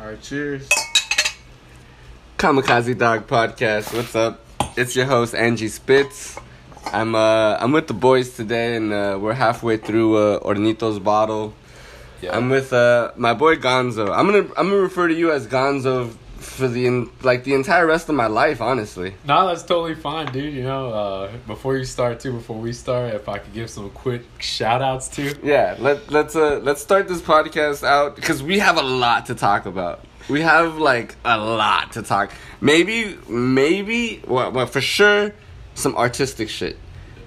All right, cheers. Kamikaze Dog Podcast. What's up? It's your host Angie Spitz. I'm uh I'm with the boys today, and uh, we're halfway through uh, Hornitos bottle. Yeah. I'm with uh my boy Gonzo. I'm gonna I'm gonna refer to you as Gonzo for the like the entire rest of my life, honestly. No, that's totally fine, dude. You know, uh, before you start too, before we start, if I could give some quick shout outs too. Yeah, let let's uh let's start this podcast out because we have a lot to talk about. We have like a lot to talk. Maybe maybe well, well for sure some artistic shit.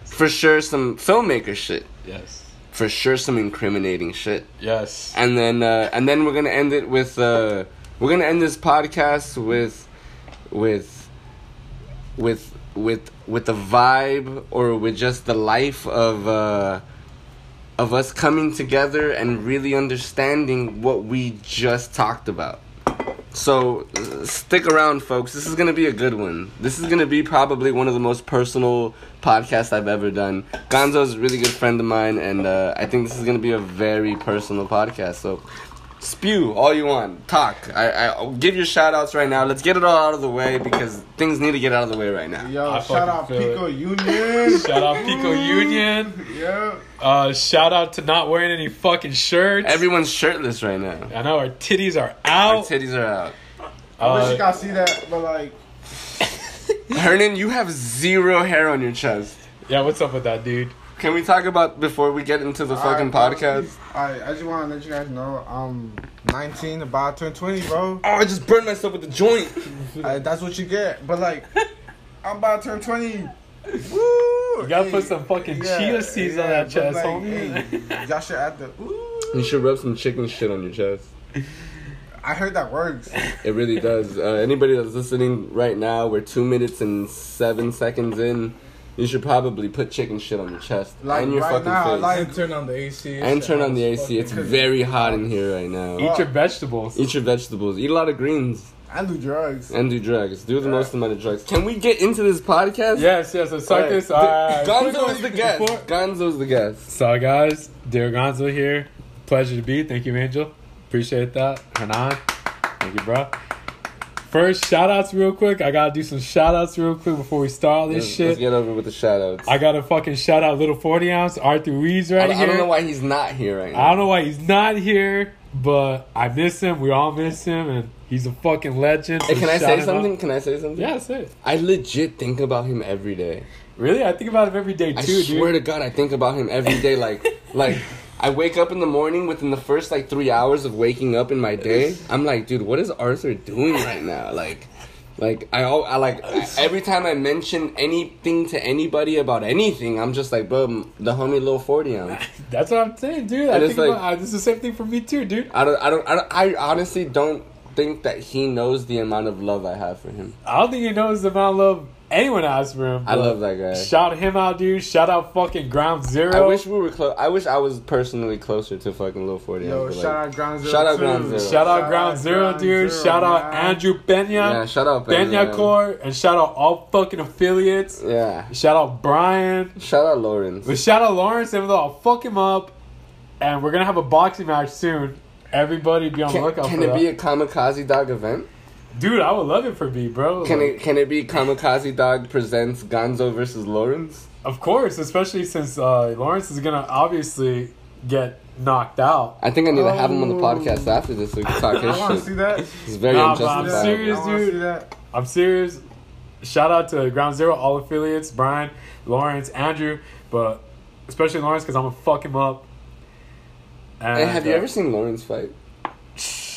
For sure some filmmaker shit. Yes. For sure some incriminating shit. Yes. And then uh and then we're going to end it with uh we're to end this podcast with with with with with the vibe or with just the life of uh of us coming together and really understanding what we just talked about. So stick around, folks. This is gonna be a good one. This is gonna be probably one of the most personal podcasts I've ever done. Gonzo's a really good friend of mine, and uh, I think this is gonna be a very personal podcast. So spew all you want, talk. I, I I'll give your shout outs right now. Let's get it all out of the way because things need to get out of the way right now. Yo, I shout out feel Pico Union. shout out Pico Union. yeah. Uh, shout out to not wearing any fucking shirts. Everyone's shirtless right now. I know our titties are out. Our out. titties are out. I wish you Uh, guys see that, but like, Hernan, you have zero hair on your chest. yeah, what's up with that, dude? Can we talk about before we get into the fucking podcast? Alright, I just want to let you guys know I'm 19, about to turn 20, bro. Oh, I just burned myself with the joint. Uh, that's what you get. But like, I'm about to turn 20. Woo! You gotta put some fucking chia seeds on that chest, like, homie. hey, y'all should add the. Ooh. You should rub some chicken shit on your chest. I heard that works. It really does. Uh, anybody that's listening right now, we're two minutes and seven seconds in. You should probably put chicken shit on your chest Like, and your right fucking now, face. like- And turn on the AC. and turn on the AC. It's very hot in here right now. Eat your vegetables. Eat your vegetables. Eat a lot of greens I do drugs. and do drugs. Do the most amount of drugs. Can we get into this podcast? Yes, yes. Let's start Alright. this. Alright. Gonzo is the guest. Before- Gonzo's the guest. So, guys, dear Gonzo here. Pleasure to be. Thank you, Angel. Appreciate that. Hernan. Thank you, bro. First, shout outs real quick. I gotta do some shout outs real quick before we start all this Let's, shit. let's get over with the shout outs. I gotta fucking shout out little 40 ounce Arthur Weeds right I, here. I don't know why he's not here right now. I don't know why he's not here, but I miss him. We all miss him, and he's a fucking legend. Hey, can I say something? Can I say something? Yeah, say it. I legit think about him every day. Really? I think about him every day too, I dude. swear to God, I think about him every day. Like, like I wake up in the morning within the first like three hours of waking up in my day. I'm like, dude, what is Arthur doing right now? Like, like I, I like every time I mention anything to anybody about anything, I'm just like, bro, the homie little forty ounce. That's what I'm saying, dude. I And it's think like- uh, about, I, this is the same thing for me too, dude. I don't, I don't, I don't, I honestly don't think that he knows the amount of love I have for him. I don't think he knows the amount of love anyone has for him. I love that guy. Shout him out, dude. Shout out fucking Ground Zero. I wish we were close. I wish I was personally closer to fucking Lil Forty. Yo, ounce, but, shout like- out Ground Zero. Shout out. Ground Zero. Shout out Ground Zero, Ground dude. Zero, shout out man. Andrew Benya. Yeah, shout out Benya, man. Core, and shout out all fucking affiliates. Yeah, Shout out Brian. shout out Lawrence. But shout out Lawrence, even though I'll fuck him up. And we're gonna have a boxing match soon. Everybody be on the Can, lookout can for it that. be a kamikaze dog event? Dude, I would love it for me, bro. Can Like, it can it be kamikaze dog presents Gonzo versus Lawrence? Of course, especially since uh, Lawrence is gonna obviously get knocked out. I think I need to have him on the Oh. podcast after this so we can talk I want to his see that. It's very Nah, but I'm unjustified. serious. I dude. see that. I'm serious. Shout out to Ground Zero, all affiliates, Brian, Lawrence, Andrew, but especially Lawrence because I'm gonna fuck him up. And, Hey, have you uh, ever seen Lawrence fight?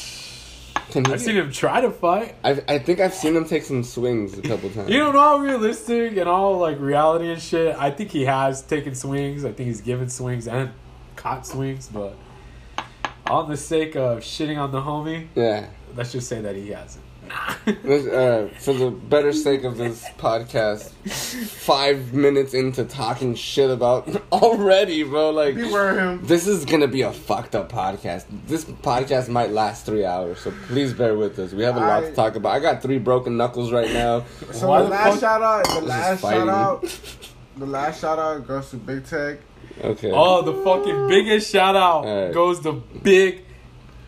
Can? I've seen him try to fight. I've, I think I've seen him take some swings a couple times. You know, in all realistic and all like reality and shit, I think he has taken swings. I think he's given swings and caught swings, but on the sake of shitting on the homie, yeah. let's just say that he hasn't. Let's, uh, for the better sake of this podcast, five minutes into talking shit about already, bro. Like, Beware him. this is gonna be a fucked up podcast. This podcast might last three hours, so please bear with us. We have a lot to talk about. I got three broken knuckles right now. So Why the the last shout out, the is last shout out, the last shout out goes to Big Tech. Okay. Oh, the fucking biggest shout out Alright. goes to Big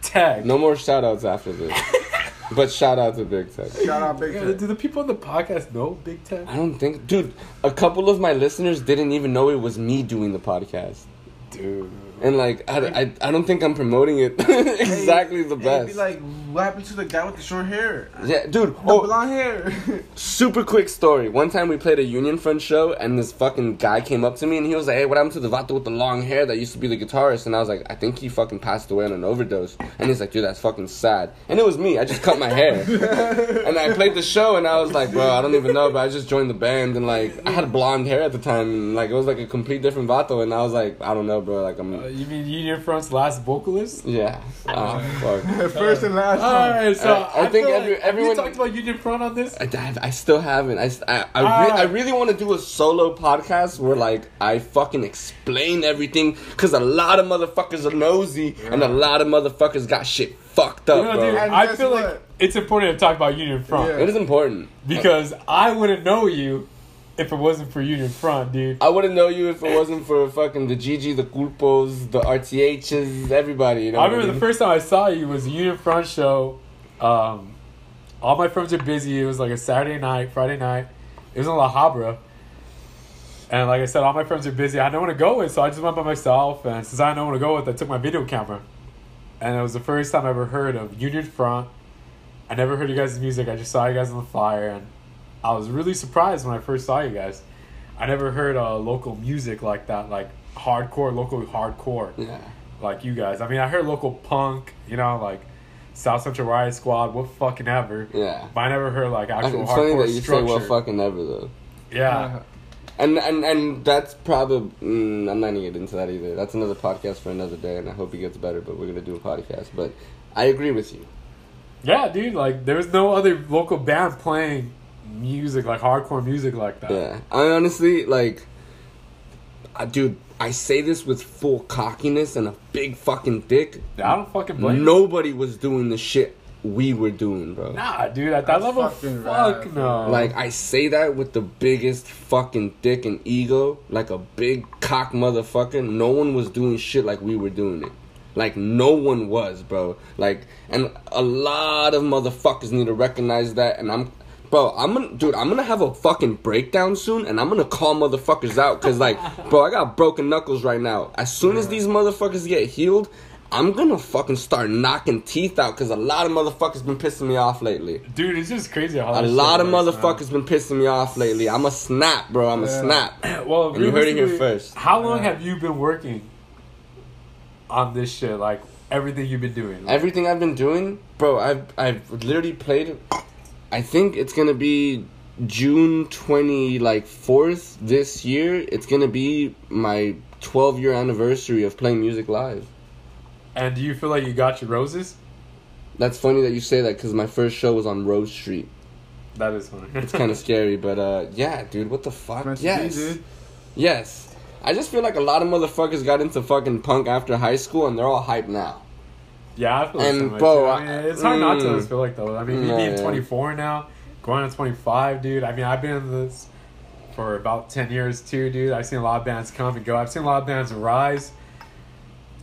Tech. No more shout outs after this. but shout out to Big Tech. Shout out Big Yeah, Tech. do the people on the podcast know Big Tech? I don't think, dude. A couple of my listeners didn't even know it was me doing the podcast, Dude. and like, I, I, I don't think I'm promoting it exactly the Hey, best. Be like, what happened to the guy with the short hair? yeah, dude. The Oh, blonde hair. super quick story. One time we played a Union Front show, and this fucking guy came up to me, and he was like, "Hey, what happened to the vato with the long hair that used to be the guitarist?" And I was like, "I think he fucking passed away on an overdose." And he's like, "Dude, that's fucking sad." And it was me. I just cut my hair, and I played the show, and I was like, "Bro, I don't even know," but I just joined the band, and like, I had blonde hair at the time, and like, it was like a complete different vato, and I was like, "I don't know, bro. Like, I'm." Uh, you mean Union Front's last vocalist? yeah. Oh, fuck. First and last All time. right, so I- I I, think every- like, everyone- Have you talked about Union Front on this? I, I, I still haven't. I, I, I, re- I really want to do a solo podcast where, like, I fucking explain everything because a lot of motherfuckers are nosy and a lot of motherfuckers got shit fucked up, You know, bro. dude, I feel what? like it's important to talk about Union Front Yeah. It is important. because I wouldn't know you if it wasn't for Union Front, dude. I wouldn't know you if it wasn't for fucking the Gigi, the Culpos, the RTHs, everybody. You know I remember mean? the first time I saw you was a Union Front show. Um, all my friends are busy. It was like a Saturday night, Friday night. It was in La Habra. And like I said, all my friends are busy. I no one to go with, so I just went by myself. And since I no want to go with, I took my video camera. And it was the first time I ever heard of Union Front. I never heard you guys' music. I just saw you guys on the flyer, and I was really surprised when I first saw you guys. I never heard uh, local music like that, like hardcore, local hardcore Yeah. like you guys. I mean, I heard local punk, you know, like South Central Riot Squad, what fucking ever. Yeah. But I never heard like actual It's funny hardcore that you structure. say well fucking ever, though. yeah. And and and that's probably mm, I'm not gonna get into that either. That's another podcast for another day, and I hope he gets better. But we're gonna do a podcast. But I agree with you. yeah, dude. Like there was no other local band playing music like hardcore music like that. Yeah, I honestly like, uh, dude. I say this with full cockiness and a big fucking dick. I don't fucking blame. you. Nobody was doing the shit we were doing, bro. Nah, dude. At that That's level, fucking fuck rad, no. Like I say that with the biggest fucking dick and ego, like a big cock motherfucker. No one was doing shit like we were doing it. Like no one was, bro. Like and a lot of motherfuckers need to recognize that. And I'm, bro. I'm gonna, dude. I'm gonna have a fucking breakdown soon, and I'm gonna call motherfuckers out because, like, bro, I got broken knuckles right now. As soon as these motherfuckers get healed. I'm gonna fucking start knocking teeth out because a lot of motherfuckers been pissing me off lately. dude, it's just crazy how A lot of motherfuckers been pissing me off lately. I'm a snap, bro. I'm a snap. Well, you heard it here first. How long Yeah. have you been working on this shit? Like everything you've been doing. Everything I've been doing, bro. I've I've literally played. I think it's gonna be June twenty like fourth this year. It's gonna be my twelve year anniversary of playing music live. and do you feel like you got your roses? That's funny that you say that because my first show was on Rose Street. That is funny. It's kind of scary, but uh, yeah, dude. What the fuck? Meant to be, yes. dude. Yes. I just feel like a lot of motherfuckers got into fucking punk after high school and they're all hyped now. Yeah, I feel And, the same bro, too. I mean, it's hard not to mm. feel like though. I mean, me Yeah, being yeah. 24 now, going on 25, dude. I mean, I've been in this for about 10 years too, dude. I've seen a lot of bands come and go. I've seen a lot of bands rise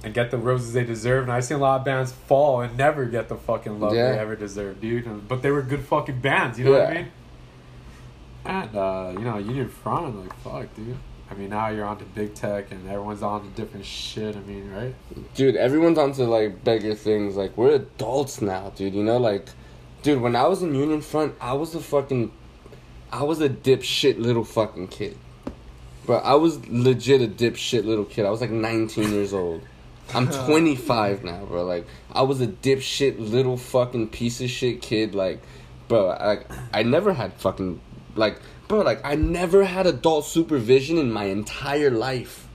and get the roses they deserve, and I've seen a lot of bands fall and never get the fucking love Yeah. they ever deserve, dude. But they were good fucking bands, you know what I mean? And uh, you know, Union Front, like fuck, dude. I mean, now you're on to big tech, and everyone's on to different shit. I mean, right? Dude, everyone's onto like bigger things. Like we're adults now, dude. You know, like, dude, when I was in Union Front, I was a fucking, I was a dipshit little fucking kid. But I was legit a dipshit little kid. I was like 19 years old. I'm 25 now, bro. Like I was a dipshit little fucking piece of shit kid. Like, bro, I I never had fucking like, bro, like I never had adult supervision in my entire life.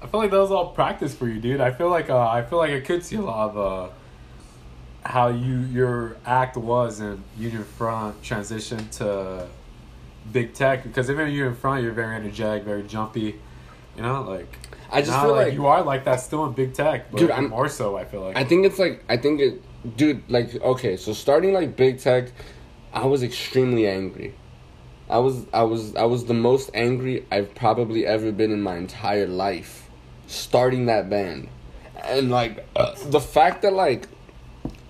I feel like that was all practice for you, dude. I feel like uh, I feel like I could see a lot of uh, how you your act was in Union Front transition to Big Tech because even in Union Front you're very energetic, very jumpy. You know, like I just feel like you are like that still in Big Tech, but Dude, I'm- more so. I feel like I think it's like I think it, dude. Like okay, so starting like big tech, I was extremely angry. I was I was I was the most angry I've probably ever been in my entire life, starting that band, and like uh, the fact that like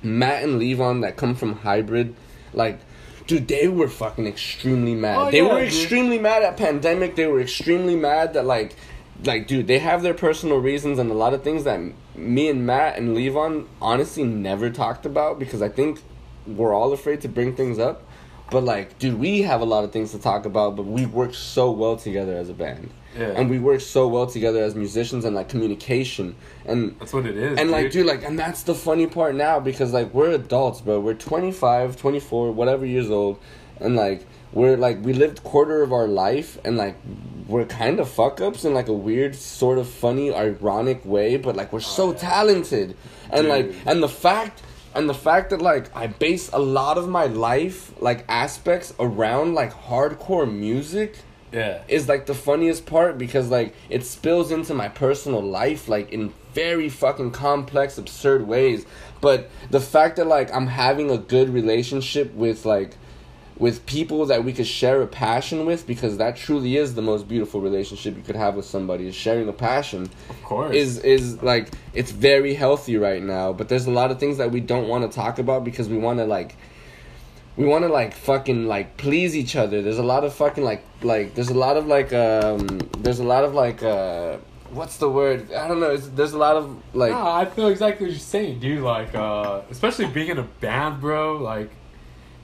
Matt and Levon that come from hybrid, like, dude, they were fucking extremely mad. Oh, they yeah, were dude. extremely mad at pandemic. They were extremely mad that like, like, dude, they have their personal reasons and a lot of things that me and Matt and Levon honestly never talked about because I think we're all afraid to bring things up. But like, dude, we have a lot of things to talk about, but we work so well together as a band. Yeah. And we work so well together as musicians and like communication and That's what it is. and like dude. dude like and that's the funny part now because like we're adults bro we're 25 24 whatever years old and like we're like we lived quarter of our life and like we're kind of fuck ups in like a weird sort of funny ironic way but like we're so oh, talented and like and the fact and the fact that like I base a lot of my life like aspects around like hardcore music yeah. is like the funniest part because like it spills into my personal life like in very fucking complex absurd ways but the fact that like i'm having a good relationship with like with people that we could share a passion with because that truly is the most beautiful relationship you could have with somebody is sharing a passion Of course. is is like it's very healthy right now but there's a lot of things that we don't want to talk about because we want to like we want to like fucking like please each other there's a lot of fucking like like there's a lot of like um there's a lot of like uh what's the word i don't know it's, there's a lot of like Nah, I feel exactly what you're saying, dude. Like, uh, especially being in a band, bro. Like,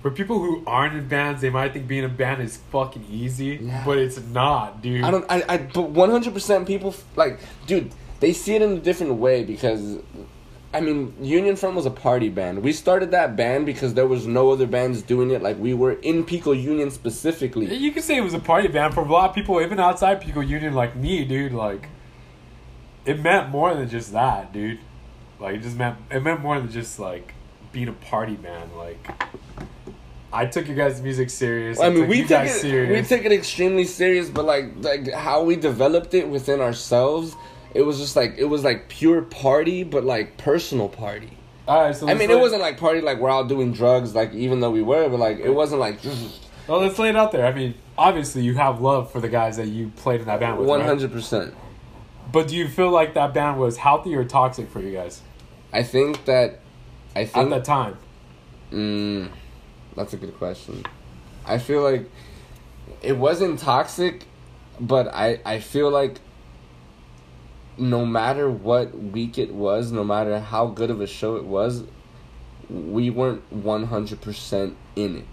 for people who aren't in bands, they might think being in a band is fucking easy, Nah. but it's not, dude. I don't. I. I. But one hundred percent people like, dude. They see it in a different way because, I mean, Union Front was a party band. We started that band because there was no other bands doing it. Like we were in Pico Union specifically. You could say it was a party band for a lot of people, even outside Pico Union, like me, dude. Like, it meant more than just that, dude. Like, it just meant it meant more than just like being a party band. Like, I took your guys' music serious. I mean, took we took it. serious. We took it extremely serious, but like, like how we developed it within ourselves, it was just like it was like pure party, but like personal party. All right, so I mean, lay- it wasn't like party like we're out doing drugs, like even though we were, but like it wasn't like Well, let's lay it out there. I mean, obviously, you have love for the guys that you played in that band with, hundred percent. But do you feel like that band was healthy or toxic for you guys I think that. I think at that time? Mm, that's a good question. I feel like it wasn't toxic, but I I feel like no matter what week it was, no matter how good of a show it was, we weren't one hundred percent in it.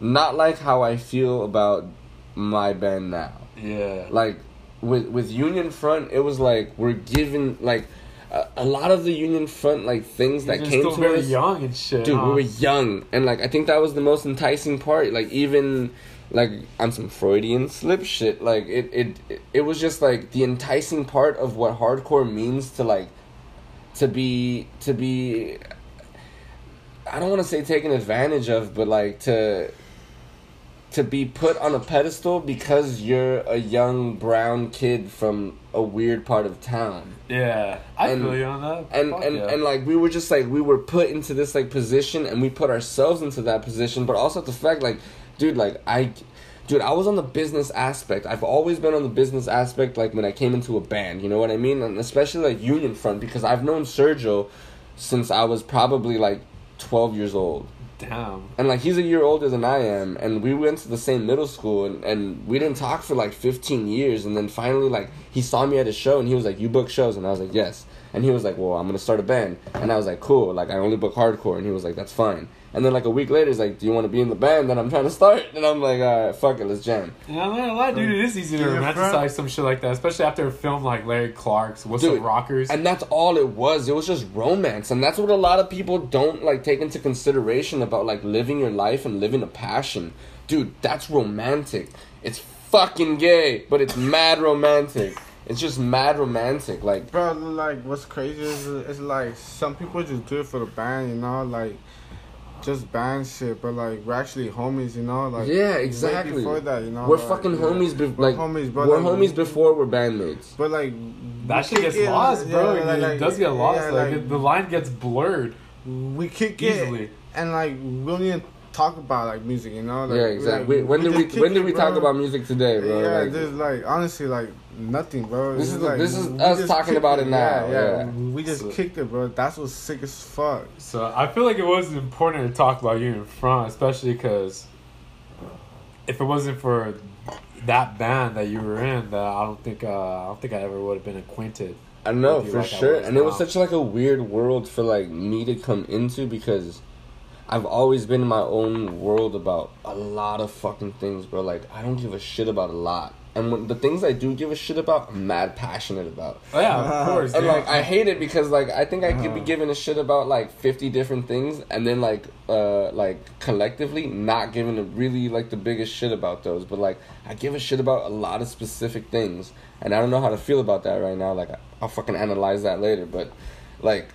Not like how I feel about my band now Yeah. like with with Union Front, it was like we're given like a, a lot of the Union Front like things that came still to very us. young and shit. Dude, huh? we were young, and like I think that was the most enticing part. Like even like on some Freudian slip shit, like it it it, it was just like the enticing part of what hardcore means to like to be to be. I don't want to say taken advantage of, but like to to be put on a pedestal because you're a young brown kid from a weird part of town Yeah, I And- feel you on that. and Fuck and, yeah. and like we were just like we were put into this like position and we put ourselves into that position but also the fact like dude like i dude i was on the business aspect i've always been on the business aspect like when i came into a band you know what i mean and especially like union front because i've known sergio since i was probably like 12 years old damn. and like he's a year older than I am, and we went to the same middle school, and, and we didn't talk for like 15 years, and then finally like he saw me at a show, and he was like, "You book shows," and I was like, "Yes," and he was like, "Well, I'm gonna start a band," and I was like, "Cool," like I only book hardcore, and he was like, "That's fine," and then like a week later, he's like, "Do you want to be in the band that I'm trying to start?" And I'm like, "All right, fuck it, let's jam." Yeah, I'm not gonna lie, dude. It is easy to Yeah, romanticize bro. some shit like that, especially after a film like Larry Clark's "What's Dude, Up Rockers." And that's all it was. It was just romance. And that's what a lot of people don't like take into consideration about like living your life and living a passion. Dude, that's romantic. It's fucking gay, but it's mad romantic. It's just mad romantic. Like Bro, like what's crazy is it's like some people just do it for the band, you know, like just band shit. But like we're actually homies, you know, like Yeah, exactly. Before that, you know, we're like, fucking yeah. homies be- We're like homies, bro. we're like, homies before we're bandmates. But like that shit gets it, lost, bro. yeah, like- it does get lost. yeah, like, it- the line gets blurred we kick easily. it, and like we don't even talk about like music, you know? Like, yeah, like, exactly. when did we kick when did we bro. talk about music today, bro? Yeah, Like, there's like honestly like nothing, bro. This It's is like, this is us talking about it now, Yeah, yeah. We just So- kicked it, bro. That's what's sick as fuck. So I feel like it was important to talk about Union Front, especially because if it wasn't for that band that you were in, that I don't think uh, I don't think I ever would have been acquainted. I know for like sure, was and it was such like a weird world for like me to come into because I've always been in my own world about a lot of fucking things, bro. Like I don't give a shit about a lot, and when the things I do give a shit about, I'm mad passionate about. Oh yeah, of course. And dude. like I hate it because like I think I could be Uh-huh. giving a shit about like fifty different things and then like uh like collectively not giving a really like the biggest shit about those. But like I give a shit about a lot of specific things and I don't know how to feel about that right now. Like I'll fucking analyze that later. But like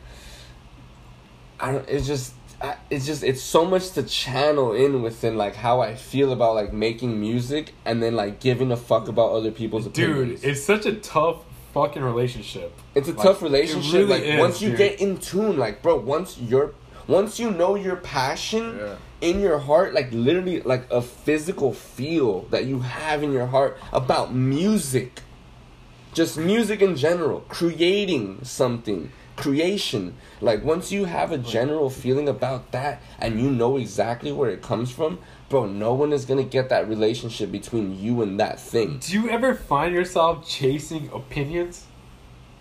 I don't it's just I, it's just it's so much to channel in within like how I feel about like making music and then like giving a fuck about other people's opinions. dude, it's such a tough fucking relationship. It's a Like, tough relationship. really like is, once you dude. get in tune, like bro, once you're once you know your passion Yeah. in your heart, like literally like a physical feel that you have in your heart about music. Just music in general, creating something, creation. Like once you have a general feeling about that and you know exactly where it comes from, bro, no one is gonna get that relationship between you and that thing. Do you ever find yourself chasing opinions?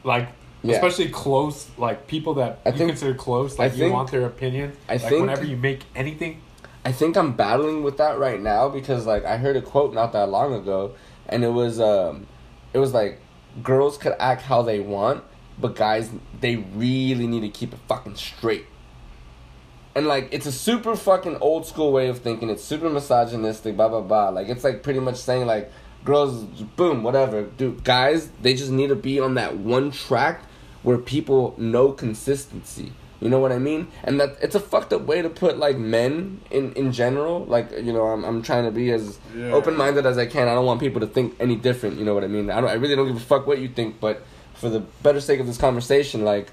Like Yeah. especially close like people that I you think- consider close, I like you think- want their opinion. I like think- whenever you make anything. I think I'm battling with that right now because like I heard a quote not that long ago and it was um it was like girls could act how they want but guys they really need to keep it fucking straight. And like it's a super fucking old school way of thinking. It's super misogynistic, blah blah blah. Like it's like pretty much saying like girls boom, whatever. Dude, guys, they just need to be on that one track where people know consistency. You know what I mean? And that it's a fucked up way to put like men in in general. Like you know, I'm I'm trying to be as Yeah. open minded as I can. I don't want people to think any different. You know what I mean? I don't. I really don't give a fuck what you think. But for the better sake of this conversation, like.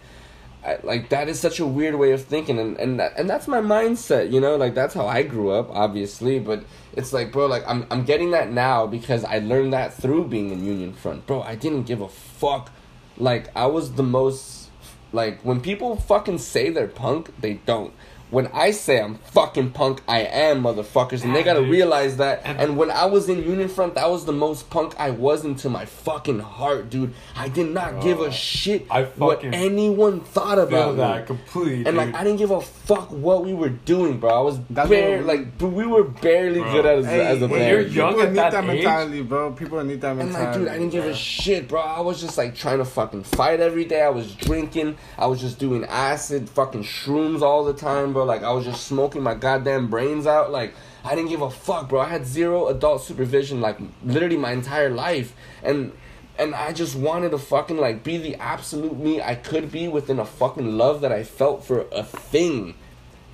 I, like that is such a weird way of thinking and and that, and that's my mindset you know? Like that's how I grew up obviously but it's like bro like I'm I'm getting that now because I learned that through being in Union Front. Bro I didn't give a fuck. Like I was the most like when people fucking say they're punk they don't when I say I'm fucking punk I am motherfuckers and they gotta realize that And- and when I was in Union Front that was the most punk I was into my fucking heart dude I did not give a shit I what anyone thought Feel about that me. completely. And like dude. I didn't give a fuck what we were doing, bro. I was That's bare, what- like but we were barely Bro. good as, Hey, as a when band. you're young people at need that that, age- mentality, bro. People need that And like, dude, I didn't give a shit, bro. I was just like trying to fucking fight every day. I was drinking. I was just doing acid, fucking shrooms all the time, bro. Like I was just smoking my goddamn brains out. Like I didn't give a fuck, bro. I had zero adult supervision, like literally my entire life, and and I just wanted to fucking like be the absolute me I could be within a fucking love that I felt for a thing.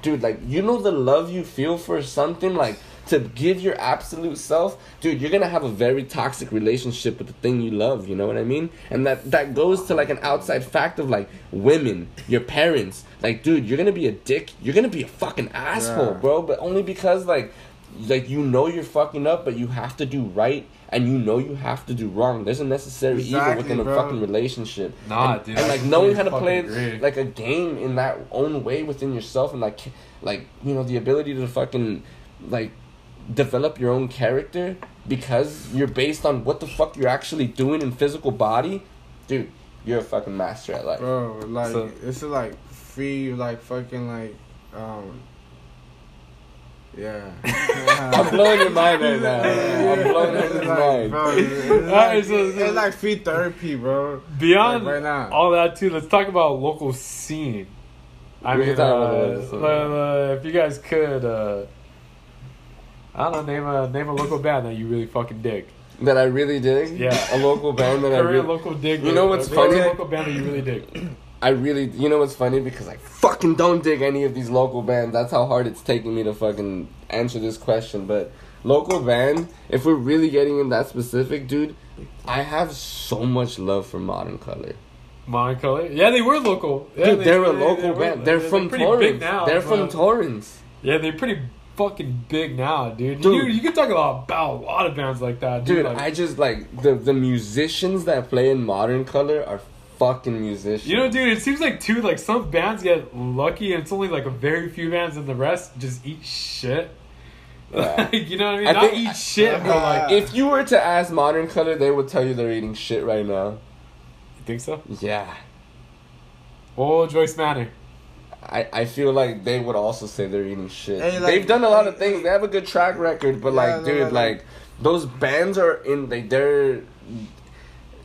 Dude, like you know the love you feel for something, like to give your absolute self, dude, you're gonna have a very toxic relationship with the thing you love, you know what I mean? And that that goes to like an outside fact of like women, your parents. Like, dude, you're gonna be a dick, you're gonna be a fucking asshole, Yeah. bro. But only because like like you know you're fucking up, but you have to do right and you know you have to do wrong. There's a necessary evil Exactly, within a fucking relationship. Nah, and, dude, and like knowing how to play like a game in that own way within yourself and like like you know the ability to fucking like develop your own character because you're based on what the fuck you're actually doing in physical body dude you're a fucking master at life bro. Like So- it's like free, like fucking like, um, yeah. i'm blowing your mind right now i'm blowing It's your like, mind bro, it's, it's like, so- so- it's like free therapy, bro. Beyond Like, right now. all that too, let's talk about local scene. I We mean, uh, about uh, if you guys could, uh, I don't know, name a name a local band that you really fucking dig. that i really dig Yeah. a local band that i really local dig. You know what's a funny? Local band that you really dig. I really, you know what's funny? Because I fucking don't dig any of these local bands. That's how hard it's taking me to fucking answer this question. But local band, if we're really getting in that specific, dude, I have so much love for Modern Color. Modern Color. Yeah, they were local. Yeah, Dude, they, they're a local they band. were- They're from pretty Torrance. now. they're from Torrance. Yeah, they're pretty fucking big now, dude. Dude. You, you can talk about, about a lot of bands like that, dude. Dude, like, I just like the the musicians that play in modern color are fucking musicians. you know, dude, it seems like too like some bands get lucky, and it's only like a very few bands, and the rest just eat shit. Yeah. like, you know what I mean? I Not think- eat shit, but like, if you were to ask modern color, they would tell you they're eating shit right now. you think so? Yeah. Oh, Joyce Manor. I, I feel like they would also say they're eating shit. Hey, like- They've done a lot of things. They have a good track record, but Yeah, like, dude, like- like those bands are in like they're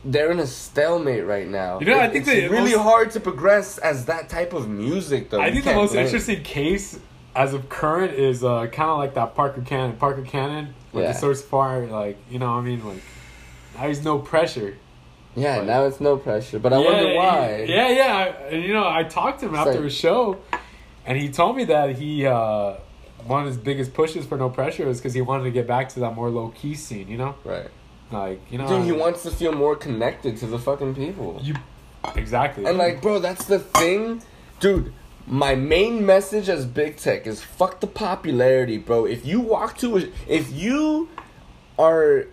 they're in a stalemate right now. You know, I think it's really most- hard to progress as that type of music, though. I think the most interesting case as of current is uh, kind of like that Parker Cannon. Parker Cannon, like Yeah. the Story So Far, like you know, what I mean, like there's no pressure. Yeah, Like- now it's no pressure, but I yeah, wonder why. Yeah, yeah. And you know, I talked to him It's after like- his show, and he told me that he uh, one of his biggest pushes for no pressure was because he wanted to get back to that more low key scene. You know, Right. Like you know, Dude, he wants to feel more connected to the fucking people. you exactly. And like, bro, that's the thing, dude. My main message as big tech is fuck the popularity, bro. If you walk to a, if you are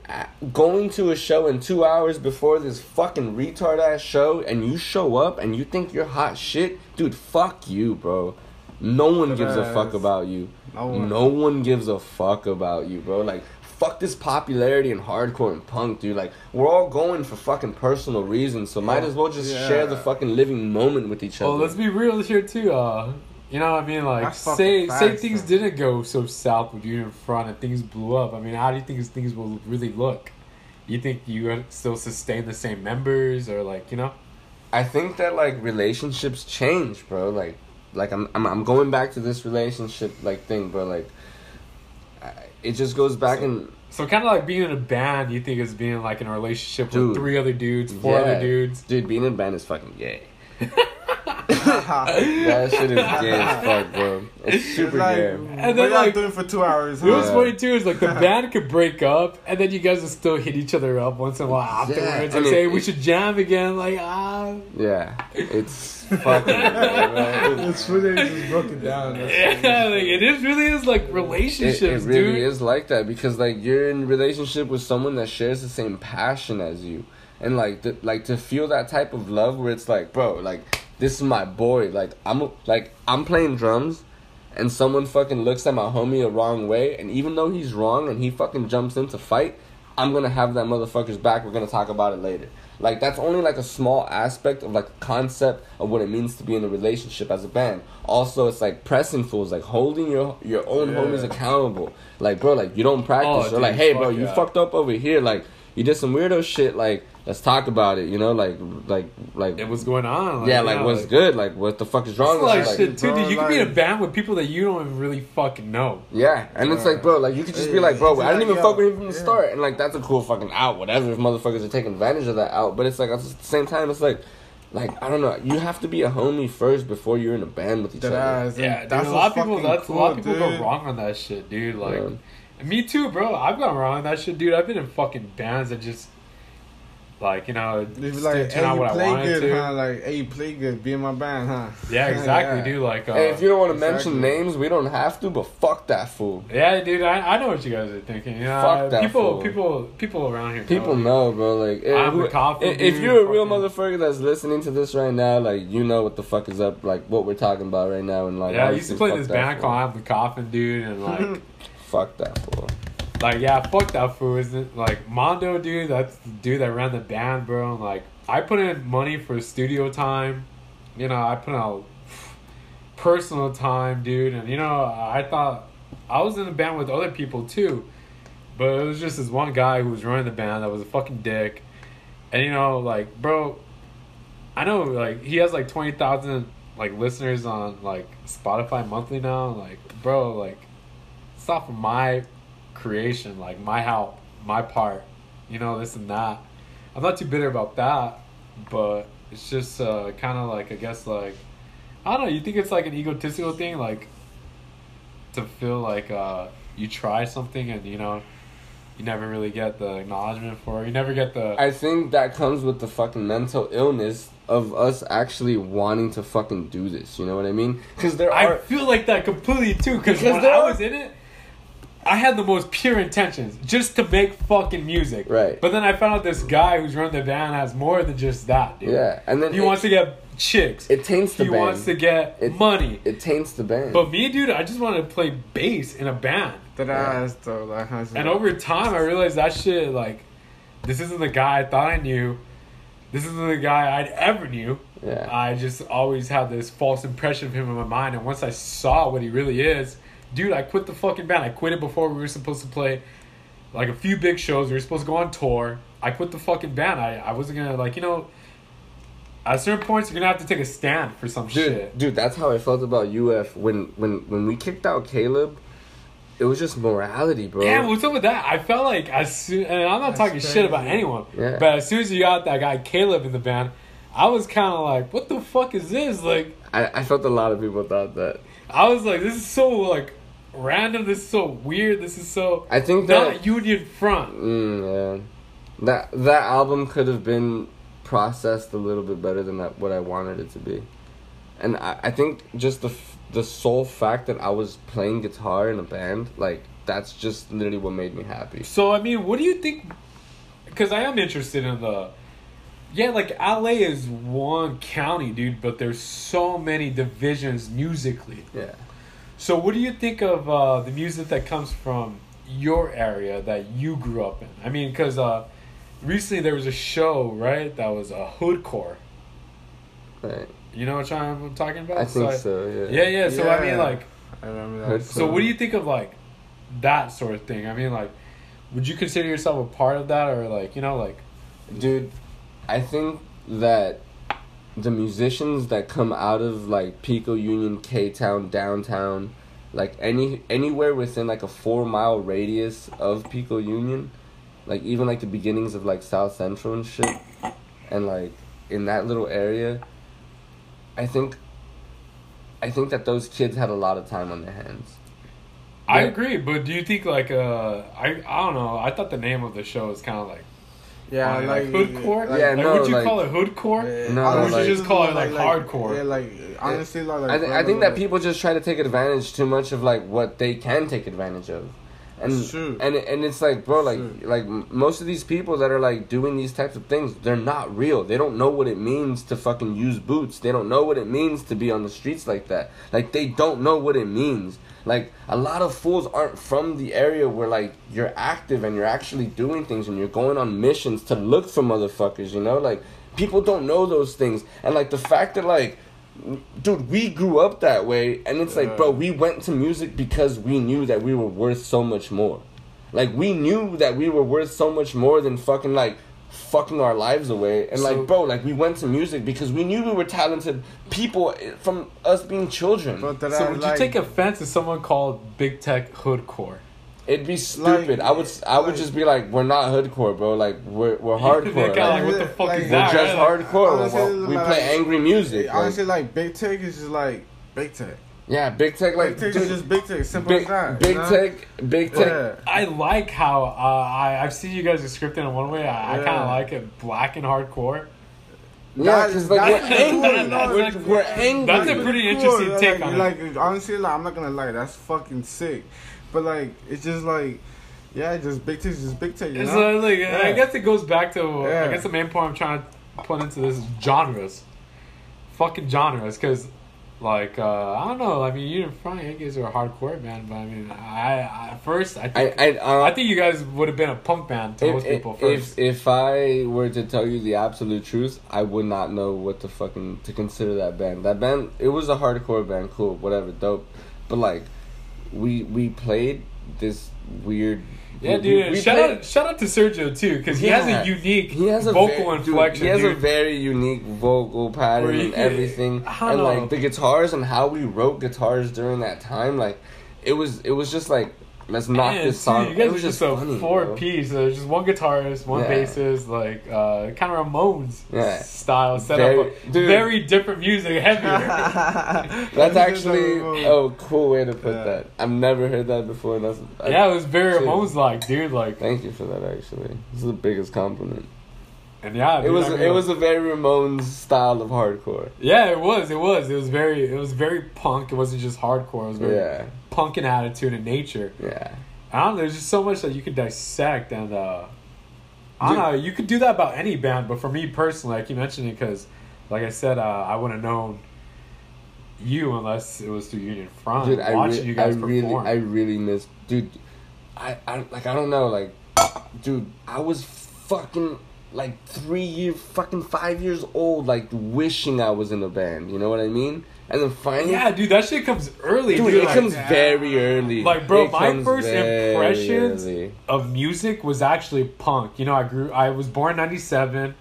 going to a show in two hours before this fucking retard ass show, and you show up and you think you're hot shit, dude, fuck you, bro. No one gives a fuck about you. No one. No one gives a fuck about you, bro. Like, fuck this popularity and hardcore and punk, dude. Like, we're all going for fucking personal reasons, so might as well just Yeah. share the fucking living moment with each other. well, let's be real here too. Uh, you know, what I mean, like That's fucking say say things though. didn't go so south with Union Front and things blew up. I mean, how do you think things will really look? You think you would still sustain the same members, or like you know? I think that like relationships change, bro. Like, like I'm I'm, I'm going back to this relationship like thing, bro. Like, I, it just goes back and So kind of like being in a band, you think is being like in a relationship Dude. with three other dudes, four Yeah. other dudes. dude, being in a band is fucking gay. That shit is gay as fuck, bro. It's super like, gay. And then, y'all like- doing for two hours? It was funny too. Is like the band could break up, and then you guys would still hit each other up once in a while afterwards, Yeah, and and say we should jam again. Like ah, Yeah, it's fucking gay, bro. It's funny they just broke it down. That's yeah, like it is really is like It, relationships, it really dude. is like that because like you're in relationship with someone that shares the same passion as you, and like the, like to feel that type of love where it's like, bro, like this is my boy. Like I'm like I'm playing drums, and someone fucking looks at my homie a wrong way, and even though he's wrong and he fucking jumps in to fight, I'm gonna have that motherfucker's back. We're gonna talk about it later. Like that's only like a small aspect of like a concept of what it means to be in a relationship as a band. Also, it's like pressing fools, like holding your your own Yeah. homies accountable. Like bro, like you don't practice. Oh, or like, dude, hey bro, fuck you fucked up over here. Like you did some weirdo shit. Like let's talk about it. You know, like like like It was going on. yeah, like you know, what's good? Like what the fuck is wrong? It's with like you? shit too, bro, dude. You can be in a band with people that you don't even really fucking know. Yeah, and it's like, bro, like you could just be like, bro, it's I didn't even yo, fuck with him from the yeah. start, and like that's a cool fucking out, whatever. If motherfuckers are taking advantage of that out, but it's like at the same time, it's like, like I don't know, you have to be a homie first before you're in a band with each That other. ass. Yeah, dude, that's a lot of people. fucking That's a lot of cool, people go wrong on that shit, dude. Like, Yeah. me too, bro. I've gone wrong on that shit, dude. I've been in fucking bands that just, like, you know, They be like, didn't hey, turn out you what I play wanted good, to. huh? Like, hey, you play good. Be in my band, huh? Yeah, exactly, Yeah. dude. Like, uh, Hey, if you don't want to Exactly. mention names, we don't have to, but fuck that fool. yeah, dude. I, I know what you guys are thinking. You know, Fuck that people, fool. people, people around here. People know, bro. Like, eh, I'm who- the coffee if, if you're a real motherfucker that's listening to this right now, like, you know what the fuck is up, like what we're talking about right now, and like, Yeah, I used to play this band fool. called I'm the Coffin Dude, and like, Fuck that fool. Like yeah, fuck that fool. Isn't like Mondo, dude? That's the dude that ran the band, bro. And like, I put in money for studio time. You know, I put out personal time, dude. And you know, I thought I was in the band with other people too, but it was just this one guy who was running the band that was a fucking dick. And you know, like, bro, I know like he has like twenty thousand like listeners on like Spotify monthly now. Like, bro, like it's not for my creation, like my help, my part, you know, this and that. I'm not too bitter about that, but it's just uh, kind of like I guess like I don't know. You think it's like an egotistical thing, like to feel like uh, you try something and you know you never really get the acknowledgement for it. You never get the I think that comes with the fucking mental illness of us actually wanting to fucking do this. You know what I mean? Because there I feel like that completely too. Cause Because when I are- was in it, I had the most pure intentions, just to make fucking music. Right. But then I found out this guy who's running the band has more than just that, dude. Yeah, and then He it- wants to get chicks. It taints the he band. He wants to get It- money. It taints the band. But me, dude, I just wanted to play bass in a band. That ass though, like how And over time, I realized that shit, like, this isn't the guy I thought I knew. This isn't the guy I'd ever knew. yeah. I just always had this false impression of him in my mind. And once I saw what he really is, dude, I quit the fucking band. I quit it before we were supposed to play like a few big shows. We were supposed to go on tour. I quit the fucking band. I, I wasn't gonna, like, you know, at certain points, you're gonna have to take a stand for some dude, shit. dude, that's how I felt about UF when when when we kicked out Caleb. It was just morality, bro. Yeah, what's up with that? I felt like as soon, and I'm not That's talking shit about anyone, Yeah. but as soon as you got that guy Caleb in the band, I was kind of like, what the fuck is this? Like, I, I felt a lot of people thought that. I was like, this is so like random. This is so weird. This is so I think that not Union Front. Mm, yeah. That that album could have been processed a little bit better than that, what I wanted it to be, and I, I think just the f- the sole fact that I was playing guitar in a band, like that's just literally what made me happy. So I mean, what do you think? Because I am interested in the. Yeah, like LA is one county, dude, but there's so many divisions musically. Yeah. So, what do you think of uh, the music that comes from your area that you grew up in? I mean, because uh, recently there was a show, right, that was a hoodcore. Right. You know what I'm talking about? I think I- so. Yeah. Yeah, yeah. So I mean, like, I remember Heard that. so what do you think of like that sort of thing? I mean, like, would you consider yourself a part of that, or like, you know, like, Dude, I think that the musicians that come out of like Pico Union, K Town, downtown, like any anywhere within like a four mile radius of Pico Union, like even like the beginnings of like South Central and shit, and like in that little area, I think. I think that those kids had a lot of time on their hands. I Yeah. agree, but do you think like uh, I I don't know. I thought the name of the show is kind of like Yeah, like, like, hoodcore. Yeah, like, no, would you like- call it hoodcore? Yeah, No, or would like- you just call it like, hardcore? Yeah, like honestly, like, like I, th- I think that people just try to take advantage too much of like what they can take advantage of, and and and it's like bro, like like most of these people that are like doing these types of things, they're not real. They don't know what it means to fucking use boots. They don't know what it means to be on the streets like that. Like they don't know what it means. Like a lot of fools aren't from the area where like you're active and you're actually doing things and you're going on missions to look for motherfuckers. You know, like people don't know those things, and like the fact that like dude, we grew up that way, and it's like, bro, we went to music because we knew that we were worth so much more. Like, we knew that we were worth so much more than fucking, like, fucking our lives away. And, So- like, bro, like, we went to music because we knew we were talented people from us being children. But that So I would like, you take offense if someone called big tech hoodcore? It'd be stupid. Like- I would, I would like- just be like, we're not hoodcore, bro. Like, we're, we're hardcore. Guy, Like, like, what the fuck Like- is we're that? just right? hardcore. honestly, Well, we like- play angry music. like- honestly, like big tech is just like big tech. yeah, big tech, like, Big tech dude, is just big tech. Simple big, as that. big you know? tech, big tech. Yeah. I like how uh, I I've seen you guys are scripted in one way. I, I kind of like it, black and hardcore. Yeah, That- because like we're the angry. cool, no, we're, that's- we're angry. That's a pretty interesting like, take on it. like, honestly, like, I'm not gonna lie, that's fucking sick. But like, it's just like, yeah, just big tech, just big tech. You know? uh, like I guess it goes back to yeah. I guess the main point I'm trying to put into this is genres, fucking genres, because like uh, I don't know. I mean, Union Front, you guys are a hardcore band, but I mean, I, I at first I I think I, uh, I, think you guys would have been a punk band to if, most people if, first. if if I were to tell you the absolute truth, I would not know what to fucking to consider that band. That band, it was a hardcore band, cool, whatever, dope. But like, we we played this weird. yeah, we- dude. we shout played- out shout out to Sergio too, because he has a unique He has a vocal very, dude, inflection. he has a very unique vocal pattern and everything, and know. like the guitars and how we wrote guitars during that time. Like, it was it was just like let's knock Man, this dude, song. You it guys was are just just a funny, four bro. piece. There's just one guitarist, one Yeah. bassist, like uh, kind of Ramones Yeah. style setup. Very- Very, dude. very different music, heavier. That's actually oh. a cool way to put Yeah. that. I've never heard that before. That's I- yeah, it was very Ramones like, dude. Like, Thank you for that. Actually, this is the biggest compliment. and yeah, It was I mean, it was a very Ramones style of hardcore. yeah, it was, it was, it was very, it was very punk. It wasn't just hardcore. It was very Yeah, punk in attitude and nature. yeah. I don't know. There's just so much that you can dissect, and uh, I don't Dude. know. You could do that about any band, but for me personally, I keep mentioning it because, like I said, uh, I wouldn't have known you unless it was through Union Front. Dude, I, re- you guys I really, perform. I really miss, dude. I, I, like, I don't know, like, dude, I was fucking like three years, fucking five years old, like wishing I was in a band. You know what I mean? And then finally, yeah, dude, that shit comes early, dude, dude. it like, comes yeah. very early. Like, bro, It my first very impressions early. of music was actually punk. You know, I grew. I was born '97,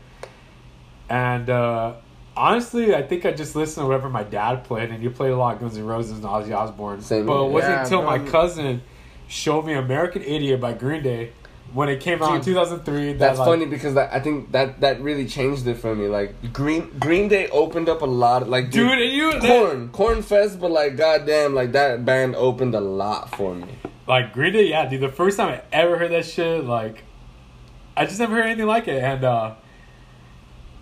and uh, honestly, I think I just listened to whatever my dad played, and he played a lot of Guns N' Roses and Ozzy Osbourne. Same but it wasn't Yeah, until my cousin showed me "American Idiot" by Green Day when it came out in 2003. That, That's like, funny because that, I think that that really changed it for me. Like Green Green Day opened up a lot. Of, like dude. And you, Corn, Corn Fest, but like goddamn, like that band opened a lot for me. like Green Day, yeah, dude. The first time I ever heard that shit, like, I just never heard anything like it, and uh,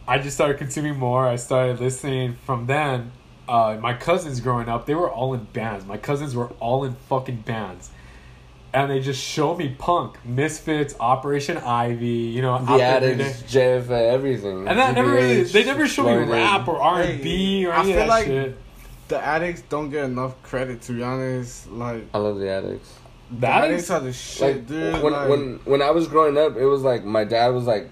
I just started consuming more. I started listening from then. Uh, my cousins growing up, they were all in bands. My cousins were all in fucking bands, and they just show me punk, Misfits, Operation Ivy, you know, The Out Adicts, Day. JFA, everything. and that never really, they never show me rap or R and B or I any of feel that like- shit. The Adicts don't get enough credit to be honest. Like I love the Adicts. the That Adicts is are the shit, Like dude. when like, when when I was growing up, it was like my dad was like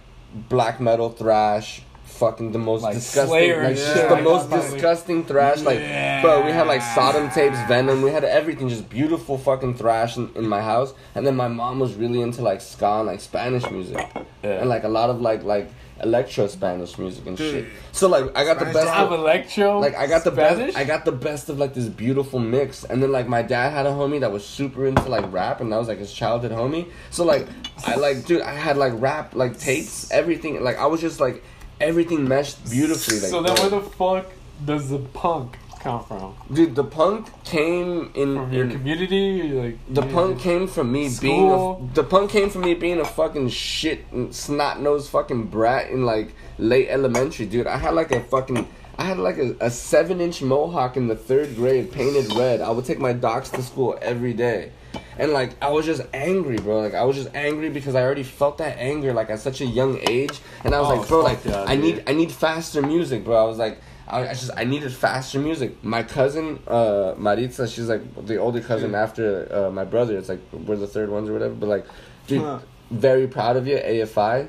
black metal thrash. Fucking the most Like disgusting, Slayer like and shit the like most that. disgusting thrash. Like, bro, we had like Sodom tapes, Venom. We had everything, just beautiful fucking thrash in, in my house. And then my mom was really into like ska and like Spanish music, Yeah. and like a lot of like like electro Spanish music and Dude. shit. So like I got the Spanish best. have Of, electro. like I got the Spanish? best. I got the best of like this beautiful mix, and then like my dad had a homie that was super into like rap, and that was like his childhood homie. So like I like dude, I had like rap like tapes, everything. Like I was just like everything meshed beautifully. Like so then, where the fuck does the punk come from? dude, the punk came in. From your in- community, like the punk came from me School. being a, the punk came from me being a fucking shit snot nosed fucking brat in like late elementary, dude. I had like a fucking I had like a, a seven inch mohawk in the third grade, painted red. I would take my docs to school every day. And like I was just angry, bro. Like I was just angry because I already felt that anger like at such a young age. And I was Oh, like, bro, like yeah, I dude. need I need faster music, bro. I was like I, I just I needed faster music. My cousin uh Maritza, she's like the older cousin after uh, my brother. It's like we're the third ones or whatever. But like, dude, Huh. very proud of you, AFI.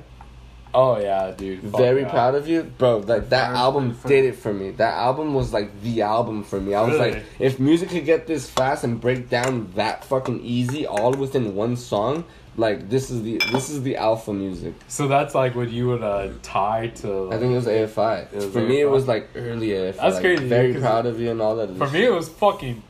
Oh yeah, dude. Very yeah. proud of you, bro. Like that That's album did it for me. That album was like the album for me. I was Really? like, if music could get this fast and break down that fucking easy, all within one song, like this is the this is the alpha music. So that's like what you would uh, tie to. Like, I think it was AFI. It was for me, it was like early AFI. That's like, crazy, Very 'cause proud of you and all that. For me, it was fucking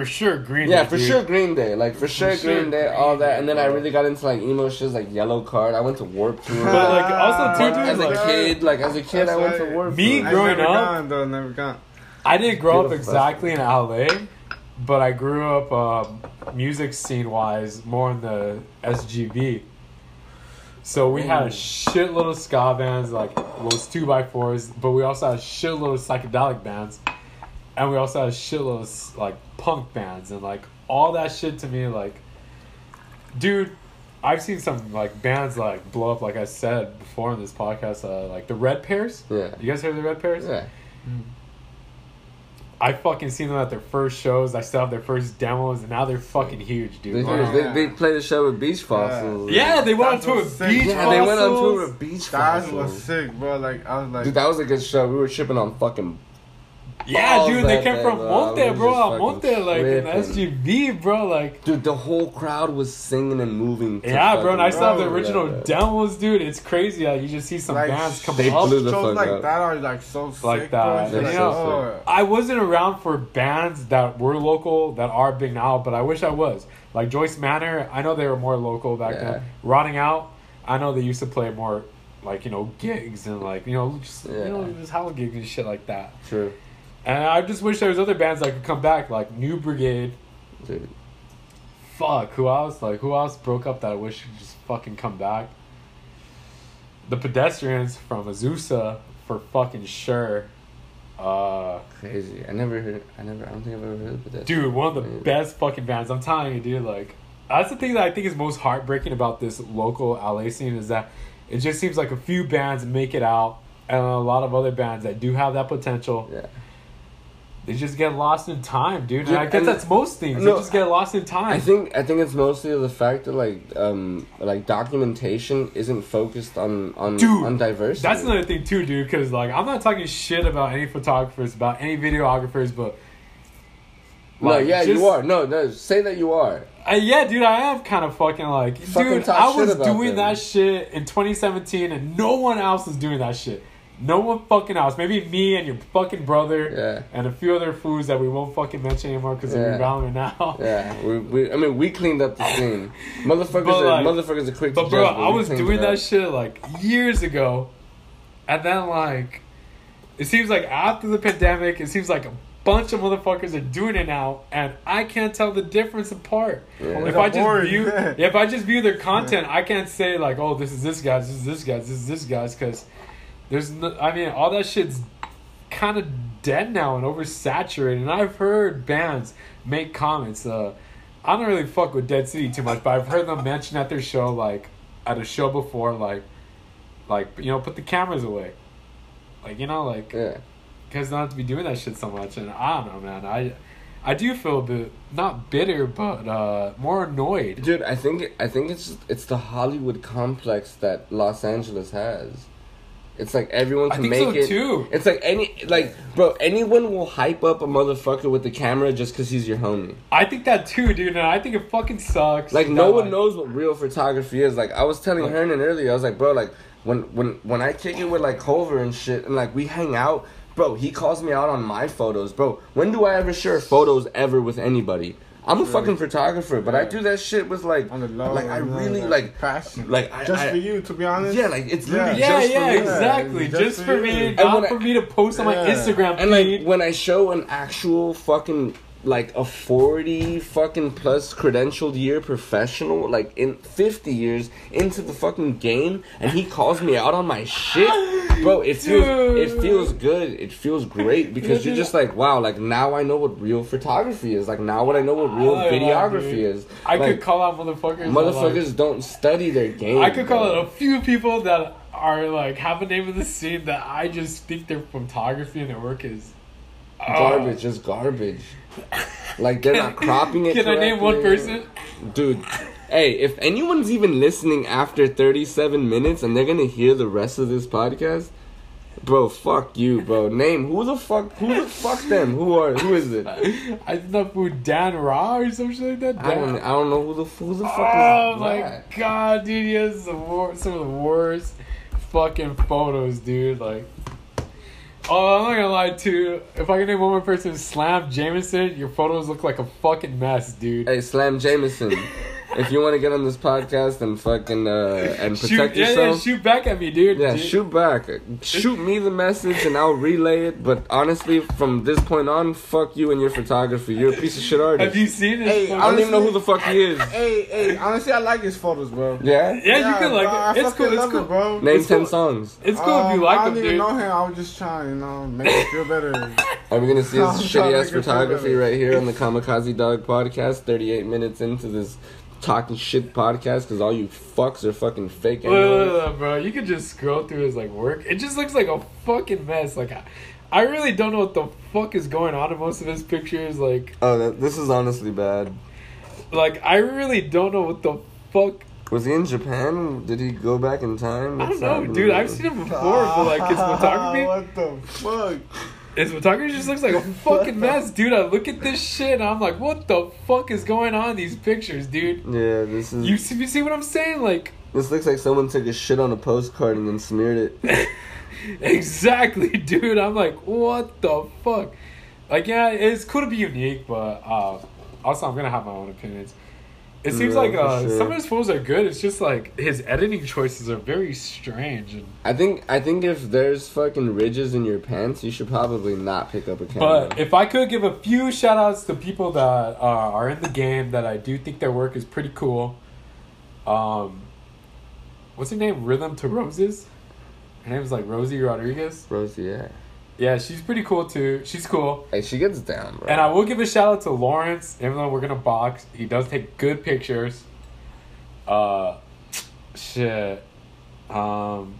for sure Green. Yeah, Day, for dude. sure Green Day. Like for sure sure Green Day, all that. And then I really got into like emo shit like Yellowcard. I went to Warp Tour. But, like, also, too, dude, as a kid, like as a kid, I went to. Warp Me Tour. I growing never up- gone though, never gone. I didn't grow up exactly in LA, but I grew up um, music scene wise more in the SGV. So we had a Ooh. shitload of ska bands like those two by fours, but we also had a shitload of psychedelic bands, and we also had a shitload of like punk bands and like all that shit to me like, dude. I've seen some like bands like blow up, like I said before in this podcast, uh, like the Red Pairs. Yeah. You guys heard of the Red Pairs? Yeah. I fucking seen them at their first shows. I still have their first demos, and now they're fucking huge, They, dude. Wow. they, they played a show with Beach Fossils. Yeah, they went on That's tour with sick. Beach Yeah, they went on tour Fossils. with Beach That Fossils. was sick, bro. Like I was like, Dude, that was a good show. We were shipping on fucking. Yeah, balls dude, they came day, from. Monte, bro. just On Monte, like in tripping. SGV, bro. Like, Dude, the whole crowd was singing and moving. yeah, bro. And I saw the original yeah. demos, dude. It's crazy how you just see some like bands come They up. blew the shows fuck like up. that are like so Like sick, that. bro. It's They're like, so oh, I wasn't around for bands that were local that are big now, but I wish I was. Like Joyce Manor, I know they were more local back Yeah. then. Rotting Out, I know they used to play more like you know gigs and like you know just you know Yeah. just house gigs and shit like that. True. And I just wish there was other bands that could come back like New Brigade. Dude. Fuck, who else? Like who else broke up that I wish could just fucking come back? The Pedestrians from Azusa for fucking sure. Uh, Crazy. I never heard. I never. I don't think I've ever heard of that. dude, one of the Yeah. best fucking bands. I'm telling you, dude. Like, that's the thing that I think is most heartbreaking about this local LA scene is that it just seems like a few bands make it out, and a lot of other bands that do have that potential, Yeah. They just get lost in time, dude. Dude, and I guess that's most things. No, they just get lost in time. I think I think it's mostly the fact that like um like documentation isn't focused on on Dude, on diversity. That's another thing too, dude. Because like I'm not talking shit about any photographers, about any videographers, but no, yeah, just- you are. No, no, say that you are. Uh, yeah, dude, I am kind of fucking like, Fucking dude. I was doing them. that shit in 2017, and no one else is doing that shit. No one fucking else. Maybe me and your fucking brother, Yeah. and a few other fools that we won't fucking mention anymore because Yeah. we're relevant now. Yeah, we, we I mean we cleaned up the scene. Motherfuckers But, are like- motherfuckers are quick to But bro, judge, I was cleaned doing that shit like years ago, and then like, it seems like after the pandemic, it seems like a bunch of motherfuckers are doing it now, and I can't tell the difference apart. Yeah. If I just boring. view, if I just view their content, I can't say like, oh, this is this guy's, this is this guy's, this is this guy's, because there's, no, I mean, all that shit's kind of dead now and oversaturated. And I've heard bands make comments. Uh, I don't really fuck with Dead City too much, but I've heard them mention at their show, like at a show before, like, like you know, put the cameras away, like you know, like Yeah. because not to be doing that shit so much. And I don't know, man. I, I do feel a bit not bitter, but uh, more annoyed. Dude, I think I think it's it's the Hollywood complex that Los Angeles has. It's like everyone I can think make so it. too. It's like any like bro, anyone will hype up a motherfucker with the camera just because he's your homie. I think that too, dude, and I think it fucking sucks. Like no one like- knows what real photography is. Like I was telling Like- Hernan earlier, I was like, bro, like when when when I kick it with like Culver and shit, and like we hang out, bro, he calls me out on my photos, bro. When do I ever share photos ever with anybody? I'm a Right. fucking photographer, but I do that shit with like, On the low, like I really like, like, passion. like I, just I- for you, to be honest. yeah, like it's literally Yeah, just yeah, for me. exactly. Just Just, for for you. me, not when I- for me to post on my Instagram And feed. like when I show an actual fucking like a forty fucking plus credentialed year professional, like in fifty years into the fucking game, and he calls me out on my shit, bro. It feels it feels good. It feels great because you're just like wow, like now I know what real photography is. Like now what I know what real I videography is. I like, could call out motherfuckers. motherfuckers don't study their game. I could call bro. out a few people that are like have a name in the scene that I just think their photography and their work is oh. garbage, just garbage. Like they're not cropping it. Can I name one person? Dude, hey, if anyone's even listening after 37 minutes and they're gonna hear the rest of this podcast, bro, fuck you, bro. Name who the fuck, who the fuck them? Who are, who is it? I that food Dan Raw or something like that. I don't, I don't know who the, who the fuck Oh is my that? god, dude, he has the wor- some of the worst fucking photos, dude. Like, oh, I'm not gonna lie too. If I can name one more person, Slam Jameson, your photos look like a fucking mess, dude. Hey, Slam Jameson, if you want to get on this podcast and fucking uh, and shoot, protect yeah, yeah, shoot back at me, dude. Yeah, Dude. shoot back. Shoot me the message and I'll relay it. But honestly, from this point on, fuck you and your photography. You're a piece of shit artist. Have you seen his Hey, photos? I don't even know who the fuck he is. Hey, hey, honestly, I like his photos, bro. Yeah? Yeah, you can like bro, I it. It's cool. It's cool. It, bro. Name It's 10 cool. songs. It's cool if you Um, like I don't even dude. know him. I was just trying, you know, make him feel better. Are we gonna see his shitty ass make it feel photography right here on the Kamikaze Dog podcast? 38 minutes into this talking shit podcast because all you fucks are fucking fake bro, you could just scroll through his like work. It just looks like a fucking mess. Like, I, I really don't know what the fuck is going on in most of his pictures. Like, Oh, that, this is honestly bad. like I really don't know what the fuck. Was he in Japan? Did he go back in time? I don't know, dude. I've seen him before, but like his photography, what the fuck? His photography just looks like a fucking mess, dude. I look at this shit and I'm like, what the fuck is going on in these pictures, dude? Yeah, this is. You see, you see what I'm saying? Like, This looks like someone took a shit on a postcard and then smeared it. exactly, dude. I'm like, what the fuck? Like, yeah, it's cool to be unique, but uh, also I'm gonna have my own opinions. It seems Yeah, like uh, sure. some of his photos are good. It's just like his editing choices are very strange. And, I think I think if there's fucking ridges in your pants, you should probably not pick up a camera. but if I could give a few shout outs to people that uh, are in the game that I do think their work is pretty cool. Um, what's her name? Rhythm to Roses. Her name is like Rosie Rodriguez. Rosie, yeah. Yeah, she's pretty cool too. She's cool. Hey, she gets down, bro. And I will give a shout out to Lawrence, even though we're gonna box. He does take good pictures. Uh, shit. Um,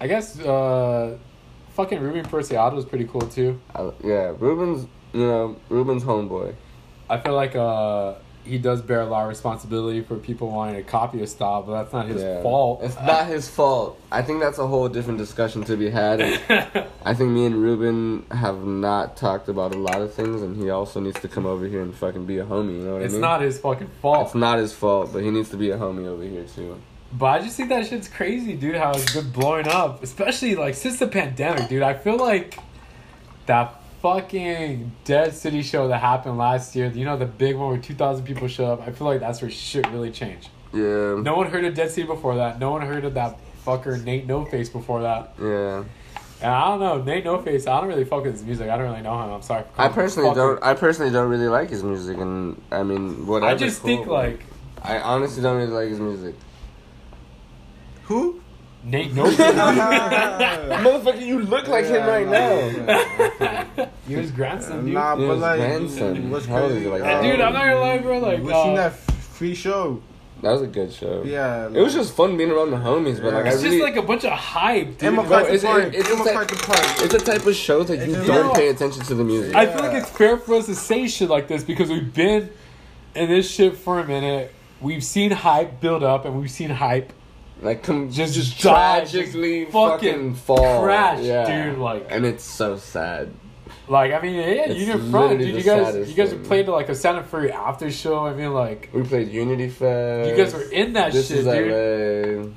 I guess uh, fucking Ruben Preciado is pretty cool too. I- yeah, Ruben's, you know, Ruben's homeboy. I feel like uh, he does bear a lot of responsibility for people wanting to copy his style, but that's not his Yeah. fault. It's not his fault. I think that's a whole different discussion to be had. I think me and Ruben have not talked about a lot of things, and he also needs to come over here and fucking be a homie. You know what it's I mean? not his fucking fault. It's not his fault, but he needs to be a homie over here too. But I just think that shit's crazy, dude. How it's been blowing up, especially like since the pandemic, dude. I feel like that fucking Dead City show that happened last year. You know, the big one where two thousand people show up. I feel like that's where shit really changed. Yeah. No one heard of Dead City before that. No one heard of that fucker Nate No Face before that. Yeah. And I don't know Nate No Face. I don't really fuck with his music. I don't really know him. I'm sorry. I personally don't. I personally don't really like his music, and I mean, whatever. I just think like I honestly don't really like his music. Who? Nate No Face. Motherfucker, you look like him right now. You're his grandson, dude. Nah, but his like, grandson. what's How old crazy? he, like, And dude, I'm not gonna lie, bro. Like, we uh, seen that free show. That was a good show. Yeah, It was just fun being around the homies, but like I it's really, just like a bunch of hype, dude. Emma Bro, McCarthy it's- Park. it's Emma like- McCarthy it's a type of show that you It's don't just- pay attention to the music. I feel like it's fair for us to say shit like this because we've been in this shit for a minute. We've seen hype build up and we've seen hype like come just, just tragically just fucking, fall, crash, yeah. dude. Like, and it's so sad. like I mean, yeah, It's Union Front, dude. You guys, you guys thing. played like a Santa Fe after show. I mean, like, We played Unity Fest. you guys were in that This shit, is dude. LA.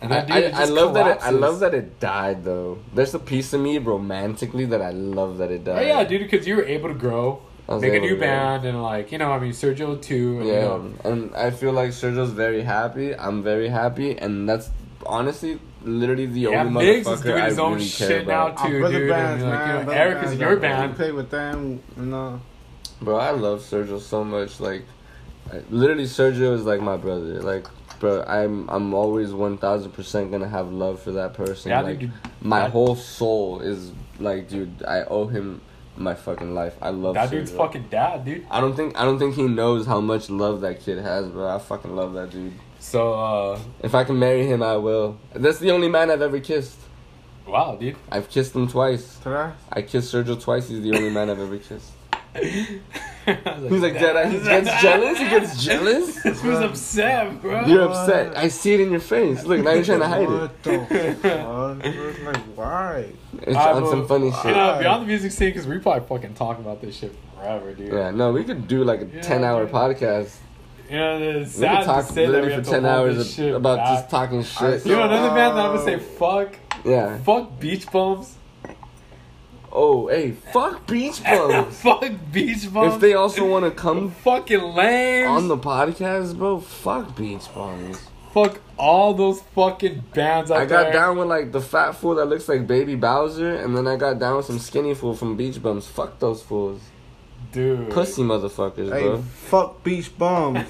And I, dude I, I love that. It, I love that it died though. There's a piece of me romantically that I love that it Oh, died. yeah, dude, because you were able to grow, make a new band, and like, you know, I mean, Sergio too. And, Yeah, You know, and I feel like Sergio's very happy. I'm very happy, and that's honestly literally the yeah, only Migs is motherfucker doing I his own really care shit now about. Our too, brother dude. bands, and, like, man. you know, brother Eric is bands, in your band. We play with them, you know. Bro, I love Sergio so much. Like, I, literally, Sergio is like my brother. Like, bro, I'm I'm always one thousand percent gonna have love for that person. Yeah, like, dude. my that- whole soul is like, dude, I owe him my fucking life. I love That Sergio. dude's fucking dad, dude. I don't think I don't think he knows how much love that kid has, bro. I fucking love that dude. So, uh, If I can marry him, I will. That's the only man I've ever kissed. wow, dude. I've kissed him twice. Today? I kissed Sergio twice. He's the only man I've ever kissed. I was He's like, Jedi. He gets jealous. He gets jealous. This was upset, bro. You're upset. I see it in your face. Look, now you're trying to hide it. What the fuck? It's like, why? It's I on will- some funny You shit. know, beyond the music scene, because we probably fucking talk about this shit forever, dude. Yeah, no, we could do like a Yeah, 10 hour podcast. You know, it's We sad could talk to say literally for 10 hours this of- shit about back. just talking shit. You know, another band that I'm gonna say fuck, Yeah. fuck beach bums, Oh, hey, fuck Beach Bums. fuck beach bums. if they also want to come fucking lame, on the podcast, bro, fuck Beach Bums. fuck all those fucking bands out I got there. down with like the fat fool that looks like Baby Bowser, and then I got down with some skinny fool from Beach Bums. Fuck those fools. dude. Pussy motherfuckers, Hey, bro. fuck beach bums.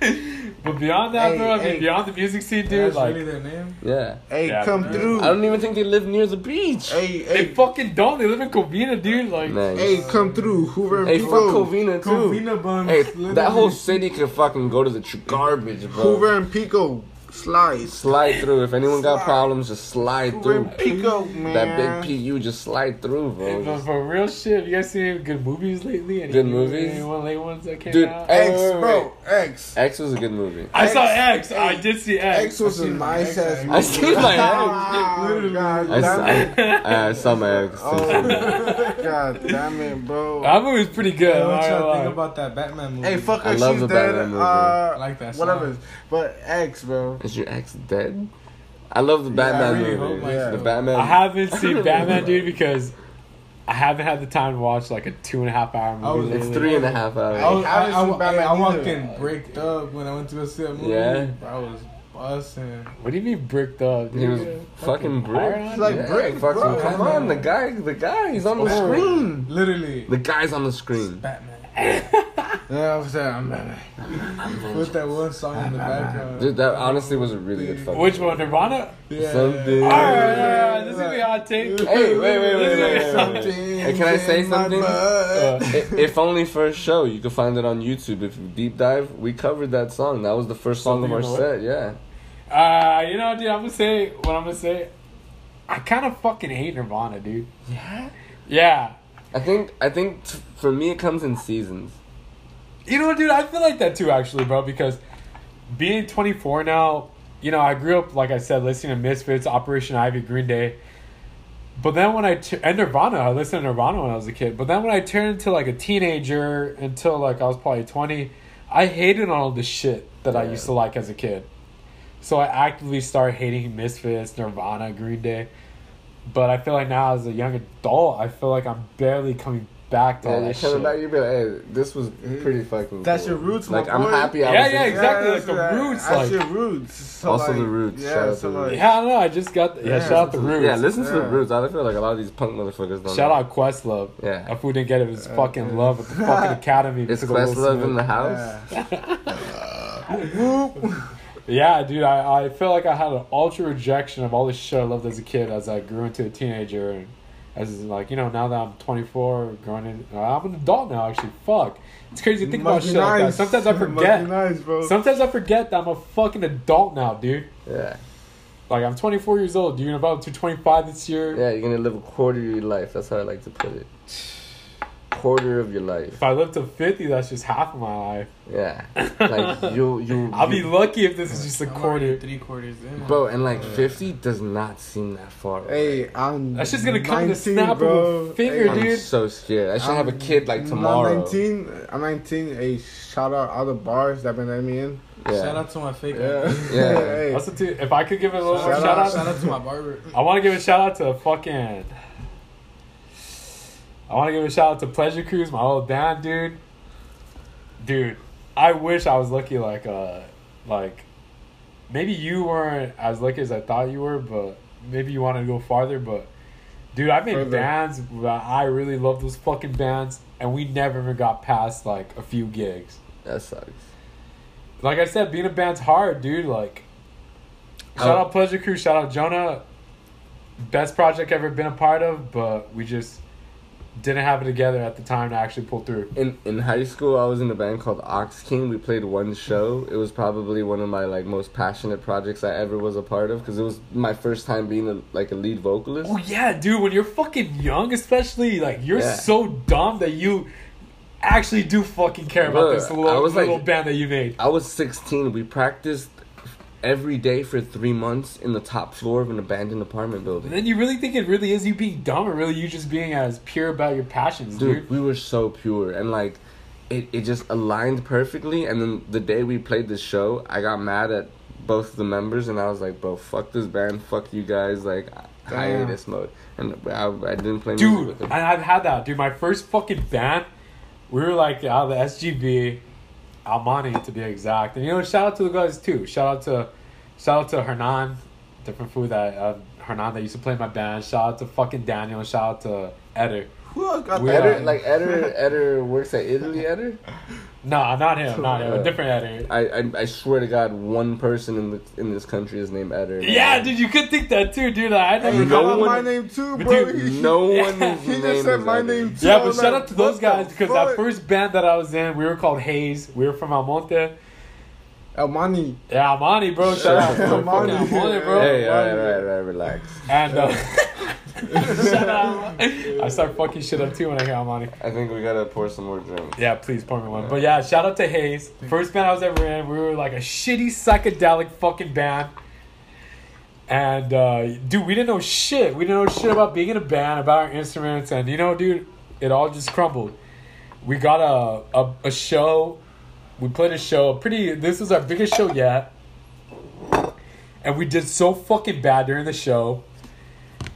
But beyond that, Hey, bro, I mean, hey. beyond the music scene, dude, That's like really their name. Yeah. Hey, Yeah, come man. through. I don't even think they live near the beach. Hey, they fucking don't. They live in Covina, dude. Like, Nice. hey, come through. Hoover and Hey, fuck Pico. Covina too. Covina buns. Hey, literally. that whole city could fucking go to the tr- garbage, bro. Hoover and Pico. Slide. Slide through. If anyone got problems, just slide through. and Pico, man. That big PU, just slide through, Hey, bro. but for real shit, have you guys seen any good movies lately? Any Good new- movies? Any one late ones that came Dude, out? X- X, bro. X. X was a good movie. I saw X. X. I did see X. X was a seen my nice ass. I I seen my ex. Ah, God I, damn it. I, I saw my ex. Oh, God damn it, bro. that movie's pretty good. Hey, I'm what y'all think about that Batman movie? Hey, fuck her. I love she's the dead. Batman movie. Uh, I like that song. Whatever. But X, bro. Is your ex dead? I love the Batman really movie. hope my ex the. Batman. I haven't seen Batman, dude, because I haven't had the time to watch like a two and a half hour I was- movie. It's lately. three and a half I, hours. was, I I, haven't I, seen I, I walked in bricked up when I went to go see that movie. Yeah. I was busting. What do you mean bricked up? He was dude? fucking brick. hard on He's like you? Yeah, brick, fucking, bro. come on, the guy, the guy, he's on the Oh. screen. Literally. The guy's on the screen. Batman. Yeah, I was saying, I'm With that one song in the background. Dude, that honestly was a really good fucking. Which one, Nirvana? Yeah. Something. Alright, this is gonna be hot hot take? Hey, wait, wait, wait, wait, wait, wait. Something Hey, can I say something? Uh, if only for a show, you can find it on YouTube. If you deep dive, we covered that song. That was the first song of our set. Yeah. Uh, you know, dude, I'm gonna say what I'm gonna say. I kind of fucking hate Nirvana, dude. Yeah. Yeah. I think I think t- for me it comes in seasons. You know, what, dude, I feel like that too, actually, bro. Because being 24 now, you know, I grew up like I said, listening to Misfits, Operation Ivy, Green Day. But then when I t- and Nirvana, I listened to Nirvana when I was a kid. But then when I turned into like a teenager until like I was probably 20, I hated all the shit that I used to like as a kid. So I actively started hating Misfits, Nirvana, Green Day. But I feel like now as a young adult, I feel like I'm barely coming back to all And you're that coming shit. back, you'd be like, hey, this was pretty fucking. That's cool. your roots, my Like I'm boy. happy. I Yeah, was yeah, in- exactly, like the right. roots, That's like- your roots. So Also like, the roots. Yeah, Shout out so to the like, roots. Yeah, I don't know. I just got yeah. Yeah, shout out the Roots. Yeah, listen to the Yeah. roots. I feel like a lot of these punk motherfuckers don't. Shout know. out Questlove. Yeah. If we didn't get it, it was Uh, fucking yeah. love at the fucking academy. Is because of Will Questlove Smith. in the house? Whoop. Yeah, dude. I, I feel like I had an ultra rejection of all the shit I loved as a kid as I grew into a teenager and as like you know now that I'm 24, growing in, uh, I'm an adult now. Actually, fuck. It's crazy to think about Must be shit like that. Sometimes I forget. nice, bro. Sometimes I forget that I'm a fucking adult now, dude. Yeah. Like I'm 24 years old. Dude, I'm about to 25 this year. Yeah, you're gonna live a quarter of your life. That's how I like to put it. Quarter of your life. If I live to 50, that's just half of my life. Yeah. Like you, you. I'll be lucky if this is just a I'm quarter. Three quarters in. Bro, and like 50 does not seem that far. away. Hey, I'm. That's just gonna come in 19, the snap bro. of a finger, Hey, I'm dude. so scared. I should have a I'm kid like not tomorrow. 19. I'm 19. Hey, shout out all the bars that been letting me in. Yeah. Shout out to my fake. Yeah. ID. Yeah. hey. Also, too, if I could give a little Shout shout out- out, Shout out to my barber. I want to give a shout out to fucking. I want to give a shout out to Pleasure Cruise, my old band, dude. Dude, I wish I was lucky like uh like maybe you weren't as lucky as I thought you were, but maybe you wanted to go farther. But dude, I made Further. bands that I really love those fucking bands, and we never even got past like a few gigs. That sucks. Like I said, being a band's hard, dude. Like, shout Oh. out Pleasure Crew, shout out Jonah. Best project ever been a part of, but we just didn't have it together at the time to actually pull through. In in high school, I was in a band called Ox King. We played one show. It was probably one of my like most passionate projects I ever was a part of because it was my first time being a, like a lead vocalist. Oh yeah, dude. When you're fucking young, especially, like you're Yeah. so dumb that you actually do fucking care about this I little, like- little band that you made. I was 16. We practiced every day for three months in the top floor of an abandoned apartment building. And then you really think it really is you being dumb, or really you just being as pure about your passions, Dude, dude? we were so pure and like it, it just aligned perfectly. And then the day we played the show, I got mad at both the members and I was like, bro, fuck this band, fuck you guys, like hiatus mode. And I, I didn't play music Dude, and I've had that. Dude, my first fucking band, we were like out of the SGV, El Monte to be exact. And you know, shout out to the guys too. Shout out to, shout out to Hernan, different food that uh, Hernan that used to play in my band. Shout out to fucking Daniel. Shout out to Eder. Who else got Eder, like Eder, Eder works at Italy. Eder, No, not him. Not him. A Yeah. different Eder. I, I I swear to God, one person in the, in this country is named Eder. Yeah, dude, you could think that too, dude. I Hey, never. No call one- my name too, bro. dude, No one is He just name said my Eder. name too. Yeah, I but shout like, out to those guys because that first band that I was in, we were called Hayes. We were from El Monte. El Monte. Yeah, El Monte, bro. Shout out to El Monte. fucking bro. Hey, all right, all right, all right, relax. And uh, shout out. I start fucking shit up too when I hear El Monte. I think we gotta pour some more drinks. Yeah, please pour me one. But yeah, shout out to Hayes. First band I was ever in. We were like a shitty psychedelic fucking band. And uh, dude, we didn't know shit. We didn't know shit about being in a band, about our instruments, and you know, dude, it all just crumbled. We got a a, a show. We played a show. Pretty. This was our biggest show yet. And we did so fucking bad during the show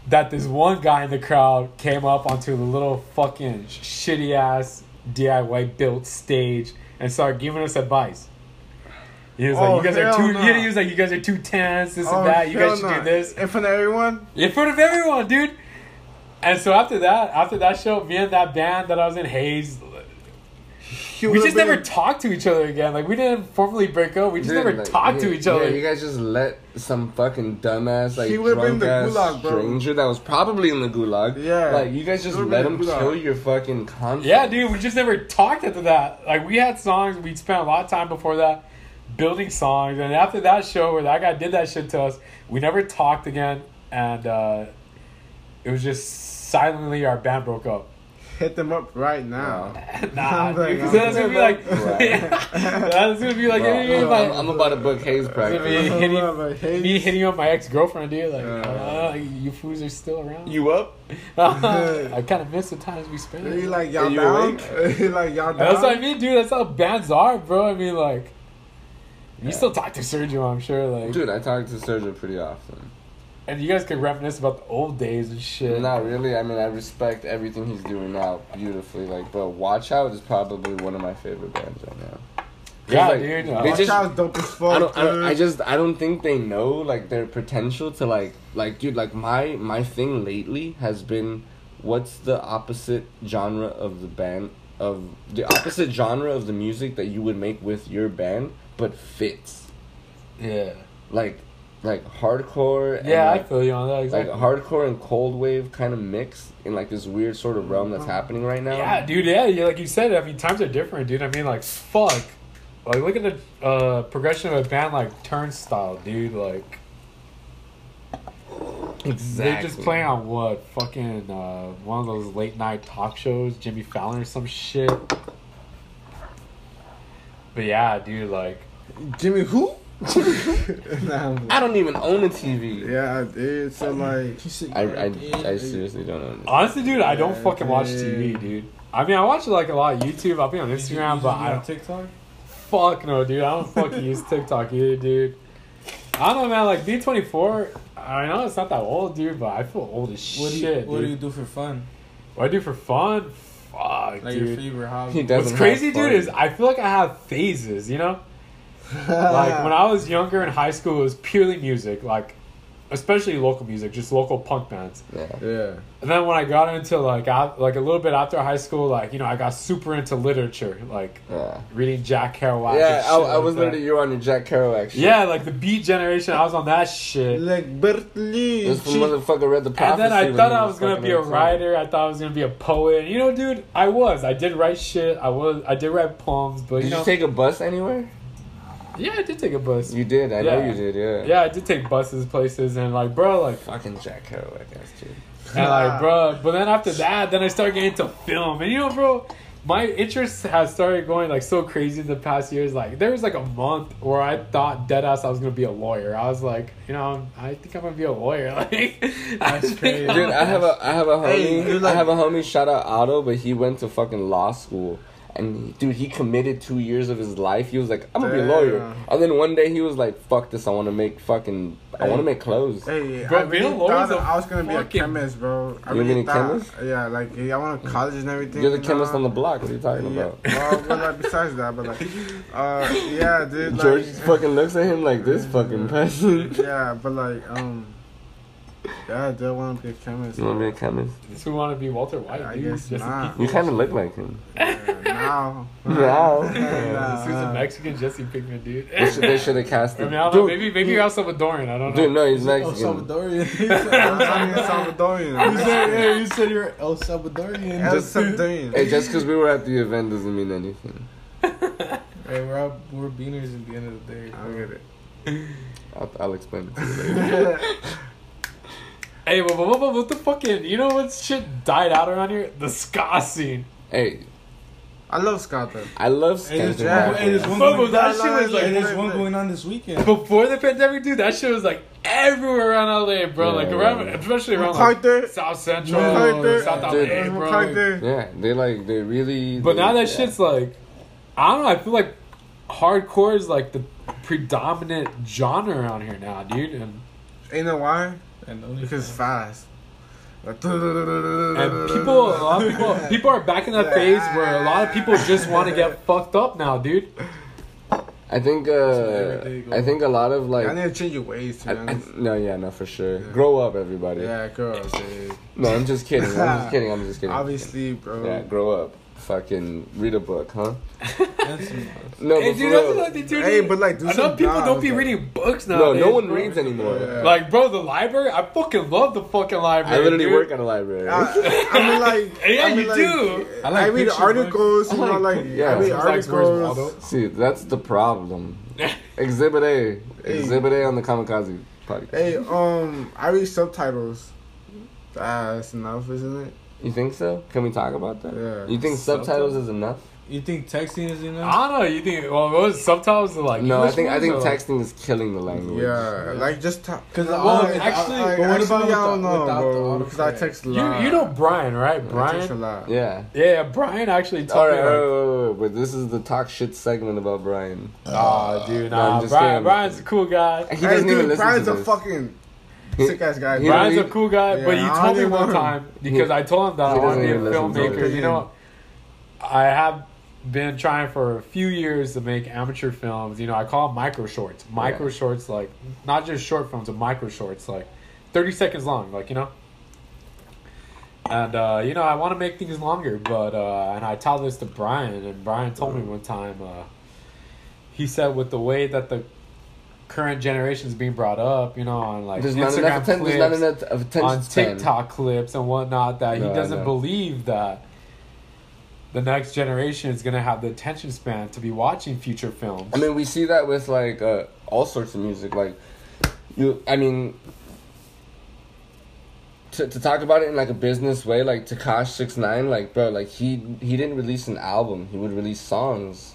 that this one guy in the crowd came up onto the little fucking shitty ass DIY built stage and started giving us advice. He was Oh, like, "You guys are too." no. He was like, "You guys are too tense. This Oh, and that. You guys should nah. do this In front of everyone? in front of everyone, dude." And so after that, after that show, me and that band that I was in, Hayes, he we just been never in- talked to each other again. Like we didn't formally break up. We just Dude, never like, talked yeah, to each other. Yeah, you guys just let some fucking dumbass, like He would've been in drunk the ass gulag, bro. stranger that was probably in the gulag. Yeah. like you guys just let him in the gulag. kill your fucking confidence. Yeah, dude, we just never talked after that. Like we had songs, we spent a lot of time before that building songs, and after that show where that guy did that shit to us, we never talked again, and uh, it was just silently our band broke up. Hit them up right now. nah, I'm like, dude, 'cause I'm then it's gonna be like, Right. that's gonna be like, Bro, hey, I'm, my- I'm, I'm about to book Hayes it's gonna be practice. hitting, Hey, me hitting up my ex girlfriend, dude. Like, Yeah. uh, you fools are still around. You up? I kind of miss the times we spent. He like y'all Are you down? awake? He like y'all down? That's what I mean, dude. That's how bands are, bro. I mean, like, you Yeah. still talk to Sergio, I'm sure. Like, Dude, I talk to Sergio pretty often. And you guys can reminisce about the old days and shit. Not really. I mean, I respect everything he's doing now beautifully. Like, but Watch Out is probably one of my favorite bands right now. Yeah, like, dude. they uh, Watch just- out, dope as fuck. I don't, I don't. I just. I don't think they know like their potential to like. Like, dude. Like my my thing lately has been, what's the opposite genre of the band of the opposite genre of the music that you would make with your band, but fits yeah, like, like hardcore. and, yeah, I feel you on that. like hardcore and cold wave kind of mix in like this weird sort of realm that's happening right now. Yeah, dude. Yeah, yeah, like you said. I mean, times are different, dude. I mean, like, fuck. Like, look at the uh, progression of a band like Turnstile, dude. Like, exactly. they're just playing on what fucking uh, one of those late night talk shows, Jimmy Fallon or some shit. But yeah, dude. Like, Jimmy who? Nah, I'm- don't even own a TV. yeah, I did. So like, I, I, I seriously don't own it. honestly, dude, I don't Yeah, fucking watch. TV, dude. I mean, I watch like a lot of YouTube. I'll be on Instagram, but I on don't. TikTok. Fuck no, dude. I don't fucking use TikTok either, dude. I don't know, man. Like B twenty four. I know it's not that old, dude, but I feel old as What do you shit. What do you do for fun? What I do for fun? Fuck, Like your dude. favorite hobby? does. What's crazy, have dude, is I feel like I have phases. You know, like when I was younger in high school, it was purely music, like especially local music, just local punk bands. Yeah. yeah. And then when I got into like out, like a little bit after high school, like you know, I got super into literature, like Yeah. reading Jack Kerouac. Yeah, and I, shit I like was that. literally you were on your Jack Kerouac shit. Yeah, like the Beat Generation. I was on that shit. Like Bertley. This motherfucker read the prophecy. And then I thought I was gonna be a insane. writer. I thought I was gonna be a poet. You know, dude, I was. I did write shit. I was. I did write poems. But Did you you take a bus anywhere? Yeah, I did take a bus. You did. I know you did. Yeah. yeah, I did take buses places and like, bro, like, Fucking Jack Kerouac ass dude. and like, bro. But then after that, then I started getting into film. And you know, bro, my interest has started going like so crazy in the past years. Like, there was like a month where I thought dead ass I was gonna be a lawyer. I was like, you know, I think I'm gonna be a lawyer. Like, That's crazy. I'm- Dude, I have a I have a homie. Hey, like- I have a homie. Shout out Otto, but he went to fucking law school. And dude, he committed two years of his life. He was like, "I'm gonna be a lawyer." And then one day he was like, "Fuck this! I want to make fucking. I want to make clothes." Hey, Bro, I being a really lawyer is thought a I was gonna be a chemist, bro. I You really mean a thought, chemist? Yeah, like yeah, I went to college and everything. You're the you chemist know? on the block. What are you talking Yeah. about? Well, but like besides that, but like, uh, yeah, dude. George like, fucking looks at him like this fucking person. Yeah, but like, um, yeah, I do want to be a chemist. You want to be a chemist? Who want to be Walter White? I dude? guess Just not. You kind of look like him. Yeah, now. Now. This is a Mexican Jesse Pinkman, dude. They should, they should have cast I him. mean, I don't know. Dude, Maybe maybe you're El Salvadorian. I don't know. dude, no, he's Mexican. El Mexican. Salvadorian. I'm a Salvadorian. you said, yeah, you said you're El Salvadorian. El Just- Salvadorian. Hey, just because we were at the event doesn't mean anything. Hey, we're all, we're beaners at the end of the day. I get it. I'll, I'll explain it to you later. Hey, but, but, but what the fucking? You know what shit died out around here? The ska scene. hey, I love ska though. I love Hey, there's, Skanking Yeah. one, hey, there's one going, that shit was like there's one going on this weekend. before the pandemic, dude. That shit was like everywhere around LA, bro. Yeah, like yeah, around, yeah. especially around like, MacArthur. South Central, MacArthur. South Dude. LA, bro. like- MacArthur. Yeah, they like they really. But they- now that yeah. shit's like, I don't know. I feel like hardcore is like the predominant genre around here now, dude. And You know why? And only Because it's fast. Like, and people, a lot of people, people are back in that phase where a lot of people just want to get fucked up now, dude. I think uh. I think a lot of like. I need to change your ways, to I, be I, no, yeah, no, for sure. Yeah. Grow up, everybody. Yeah, girl, dude. No, I'm just kidding. I'm just kidding. I'm just kidding. Obviously, bro. Yeah, grow up. Fucking read a book, huh? That's No, Hey, but dude, that's real. another thing, Hey, but like, do Enough some people don't be though. reading books now. no, no one bro. reads anymore. Yeah. Like, bro, the library. I fucking love the fucking library. I literally dude. work at a library. I, I mean, like, Yeah, I mean, you like, do. I I, read picture articles, you I know, like- like, yeah. I read It's like, articles. See, that's the problem. Exhibit A, Exhibit A on the Kamikaze podcast. Hey, um, I read subtitles. That's enough, isn't it? You think so? Can we talk about that? Yeah. You think subtitles is enough? You think texting is enough? I don't know. You think? Well, what was subtitles are like? No, I think I think or, like- texting is killing the language. Yeah, like just talk. Because Well, actually, actually- like, but what actually, about I don't without- know, without bro, the because I text a lot. you know Brian, right? I text a Brian. lot. Yeah. Yeah, Brian actually told All right, me. Like, wait, wait, wait, but this is the talk shit segment about Brian. oh, dude, No, I'm nah. just Brian, kidding. Brian's a cool guy. He Hey, doesn't even dude, listen Brian's to a fucking He- sick ass guy. he. Brian's a cool guy, Yeah, but he told me one time because I told him that I want to be a doesn't even listen to filmmaker. You know, I have been trying for a few years to make amateur films. You know, I call them micro shorts. Micro Yeah. shorts, like not just short films, but micro shorts, like thirty seconds long. Like you know. And uh, you know, I want to make things longer, but uh, and I tell this to Brian, and Brian told me one time. Uh, he said, with the way that the current generation is being brought up, you know, on like There's Instagram clips, There's not enough of attention on. TikTok clips and whatnot that No, he doesn't believe that the next generation is going to have the attention span to be watching future films. I mean, we see that with like uh, all sorts of music. Like, you, I mean, to, to talk about it in like a business way, like Tekashi Six Nine, like bro, like he he didn't release an album. He would release songs,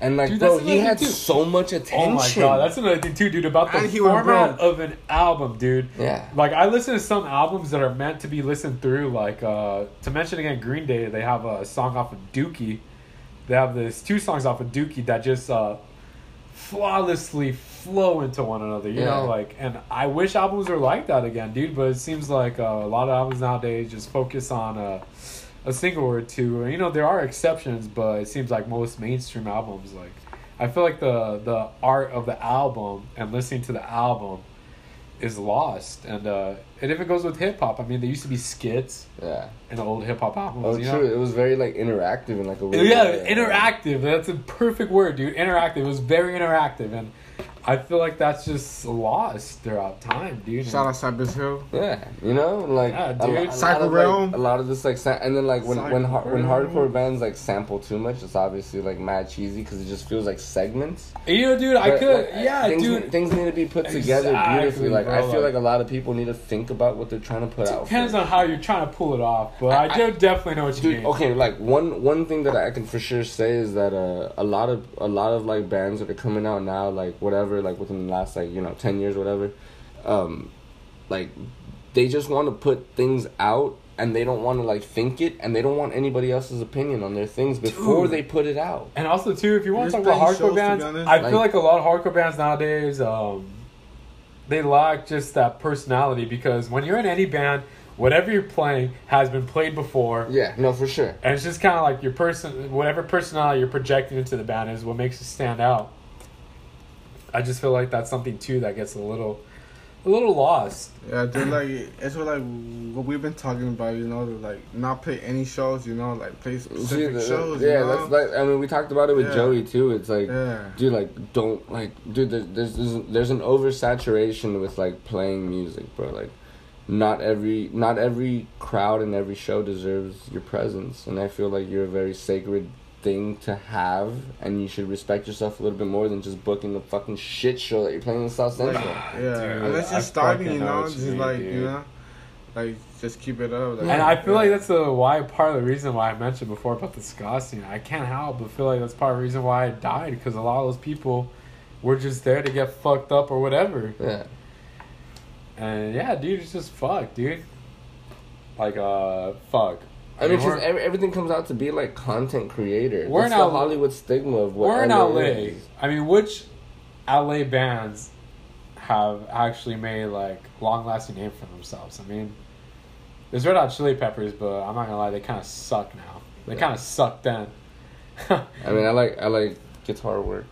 and like Dude, bro, he had too. so much attention. oh my god, that's another thing too, dude. About the he went format broke. of an album, dude. yeah. Like I listen to some albums that are meant to be listened through. Like uh, to mention again, Green Day. They have a song off of Dookie. They have this two songs off of Dookie that just uh, flawlessly flow into one another. You Yeah. know, like, and I wish albums were like that again, dude. But it seems like uh, a lot of albums nowadays just focus on uh, a single or two. You know, there are exceptions, but it seems like most mainstream albums, like, I feel like the the art of the album and listening to the album is lost. And uh, and if it goes with hip hop, I mean, there used to be skits Yeah. in the old hip hop albums. Oh, true. know? It was very like interactive and like a weird Yeah, way. interactive. That's a perfect word, dude. Interactive. It was very interactive, and I feel like that's just lost throughout time, dude. Shout out Cypress Hill. Yeah, you know, like Yeah, a, dude. lo- a lot of Realm. like, a lot of this like, sa- and then like when when Cycle har- when hardcore bands like sample too much, it's obviously like mad cheesy because it just feels like segments. You know, dude, I could, like, yeah, things, dude. Things need to be put together Exactly, beautifully. Like I feel like- like a lot of people need to think about what they're trying to put out. Depends for. on how you're trying to pull it off, but I, I- do definitely know what you Dude, mean. okay, like one one thing that I can for sure say is that uh, a lot of a lot of like bands that are coming out now, like whatever, like within the last like you know ten years, whatever, um, like they just want to put things out and they don't want to like think it and they don't want anybody else's opinion on their things before Dude. they put it out. And also, too, if you want to talk about hardcore bands. I Like- feel like a lot of hardcore bands nowadays, um, they lack just that personality because when you're in any band, whatever you're playing has been played before. Yeah, no, for sure. And it's just kind of like your person, whatever personality you're projecting into the band is what makes it stand out. I just feel like that's something too that gets a little, a little lost. Yeah, dude, like it's what like what we've been talking about, you know, to, like not play any shows, you know, like play See, specific the- shows. yeah, you know? that's like I mean we talked about it with Yeah. Joey too. It's like yeah. dude like don't like dude there's there's, there's an oversaturation with like playing music bro like not every not every crowd and every show deserves your presence and i feel like you're a very sacred thing to have and you should respect yourself a little bit more than just booking the fucking shit show that you're playing in south central yeah, Dude, unless I you're starting, you know know, just mean, like dude. you know, like just keep it up. Like, And I feel like that's the why part of the reason why I mentioned before about the ska scene. I can't help but feel like that's part of the reason why I died because a lot of those people were just there to get fucked up or whatever. yeah And yeah, dude, it's just fuck, dude. Like uh, fuck. I mean, because every, everything comes out to be like content creator. We're That's in the LA Hollywood stigma of what we're in LA LA. is. I mean, which LA bands have actually made like long lasting name for themselves? I mean, there's Red Hot Chili Peppers, but I'm not gonna lie, they kind of suck now. They Yeah. kind of suck then. I mean, I like I like guitar work.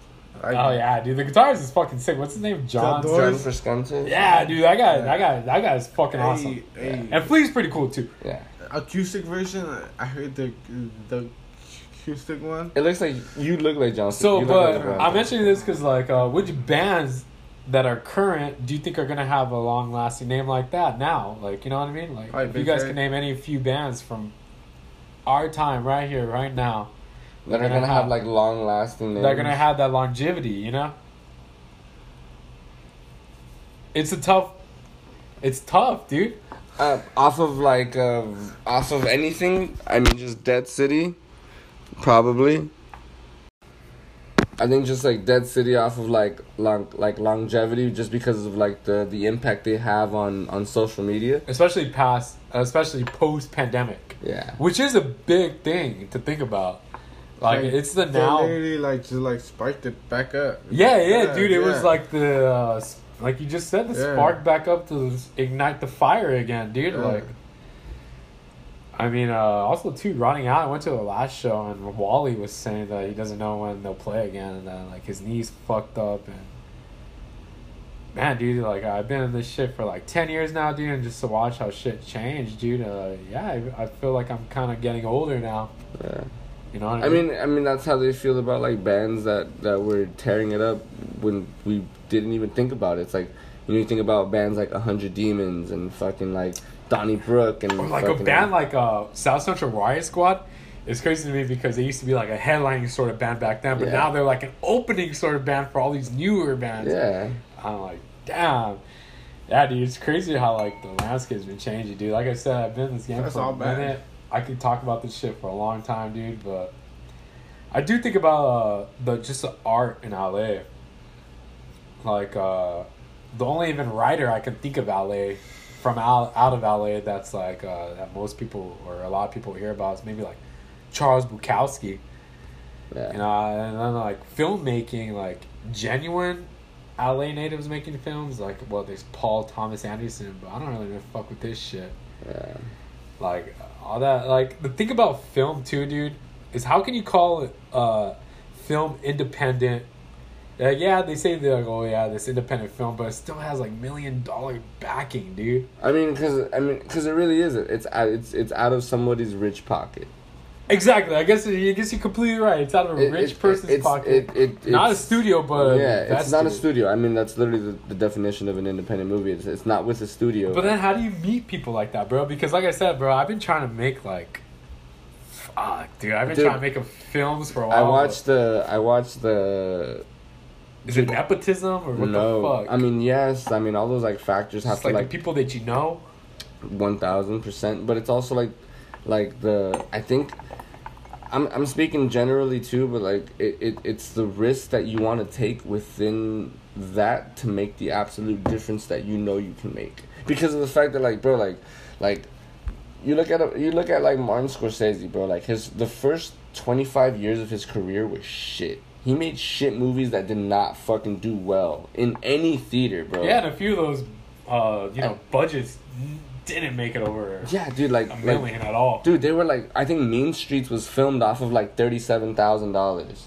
Like, oh yeah, dude, the guitarist is fucking sick. What's his name? John. John Frusciante. Yeah, dude, that guy, Yeah. that guy, that guy is fucking hey, awesome. hey, And Flea's pretty cool too. Yeah. Acoustic version. I heard the the acoustic one. It looks like you look like John. So, you but like I'm mentioning this because, like, uh, which bands that are current do you think are gonna have a long lasting name like that now? Like, you know what I mean? Like, Probably if you guys K. can name any few bands from our time, right here, right now, that are gonna have like long lasting they're gonna have that longevity. You know, it's a tough. It's tough, dude. Uh, off of like uh, off of anything. I mean, just Dead City, probably. I think just like Dead City off of like long like longevity, just because of like the the impact they have on on social media. Especially past, especially post pandemic, Yeah. which is a big thing to think about. Like, it's the they now. literally like just like spiked it back up. Yeah, yeah, dude. It was like the, uh, s- like you just said, the Yeah. spark back up to ignite the fire again, dude. Yeah. Like, I mean, uh, also too, running out. I went to the last show and Wally was saying that he doesn't know when they'll play again, and that like his knees fucked up and. Man, dude, like I've been in this shit for like ten years now, dude, and just to watch how shit changed, dude. Uh, yeah, I, I feel like I'm kind of getting older now. yeah. You know what I, I mean, I mean that's how they feel about like bands that that were tearing it up when we didn't even think about it. It's like you know you think about bands like hundred Demons and fucking like Donnie Donnybrook and Or like a fucking- band like uh, South Central Riot Squad. It's crazy to me because they used to be like a headlining sort of band back then, but Yeah. now they're like an opening sort of band for all these newer bands. Yeah, I'm like, damn. Yeah, dude, it's crazy how like the landscape's been changing, dude. Like I said, I've been in this game That's for all a bad. minute. I could talk about this shit for a long time, dude, but I do think about uh, the just the art in LA. Like uh, the only even writer I can think of LA from out out of LA that's like uh, that most people or a lot of people hear about is maybe like Charles Bukowski. yeah. You know, and then like filmmaking, like genuine LA natives making films. Like, well, there's Paul Thomas Anderson, but I don't really know fuck with this shit. yeah. Like all that. Like the thing about film too, dude, is how can you call it uh, film independent? Uh, yeah, they say they're like, oh yeah, this independent film, but it still has like million dollar backing, dude. I mean, because I mean, because it really is. It's it's it's out of somebody's rich pocket. Exactly. I guess I guess you're completely right. It's out of a It- rich it- person's it's- pocket. it- Not a studio, but yeah, it's not a studio. I mean, that's literally the, the definition of an independent movie. It's, it's not with a studio. But then, how do you meet people like that, bro? Because, like I said, bro, I've been trying to make like, fuck, dude, I've been Dude, trying to make a films for a while. I watched the I watched the Is it nepotism or what no. the fuck? I mean, yes. I mean, all those like factors have It's to like, like the people that you know. one thousand percent. But it's also like, like the I think, I'm I'm speaking generally too, but like it, it it's the risk that you want to take within that to make the absolute difference that you know you can make. Because of the fact that like bro like like you look at a, you look at like Martin Scorsese bro like his the first 25 years of his career was shit. He made shit movies that did not fucking do well in any theater bro. Yeah, and a few of those, uh, you know, budgets didn't make it over yeah dude like a like million at all. Dude, they were like, I think Mean Streets was filmed off of like thirty-seven thousand dollars.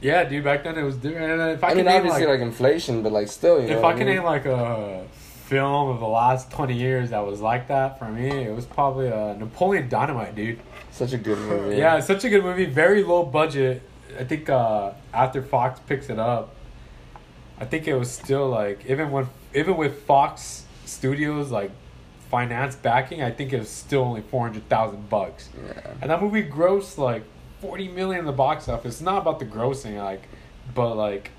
Yeah, dude, back then it was different. And if I, I, can mean, obviously like, like, inflation, but like still, you know. if what I can mean? name like a film of the last twenty years that was like that for me, it was probably uh, Napoleon Dynamite, dude. such a good movie. Yeah, such a good movie. Very low budget. I think uh, after Fox picks it up, I think it was still like even when even with Fox Studios like finance backing, I think it was still only four hundred thousand bucks. Yeah. And that movie grossed like forty million in the box office. It's not about the grossing, like, but like,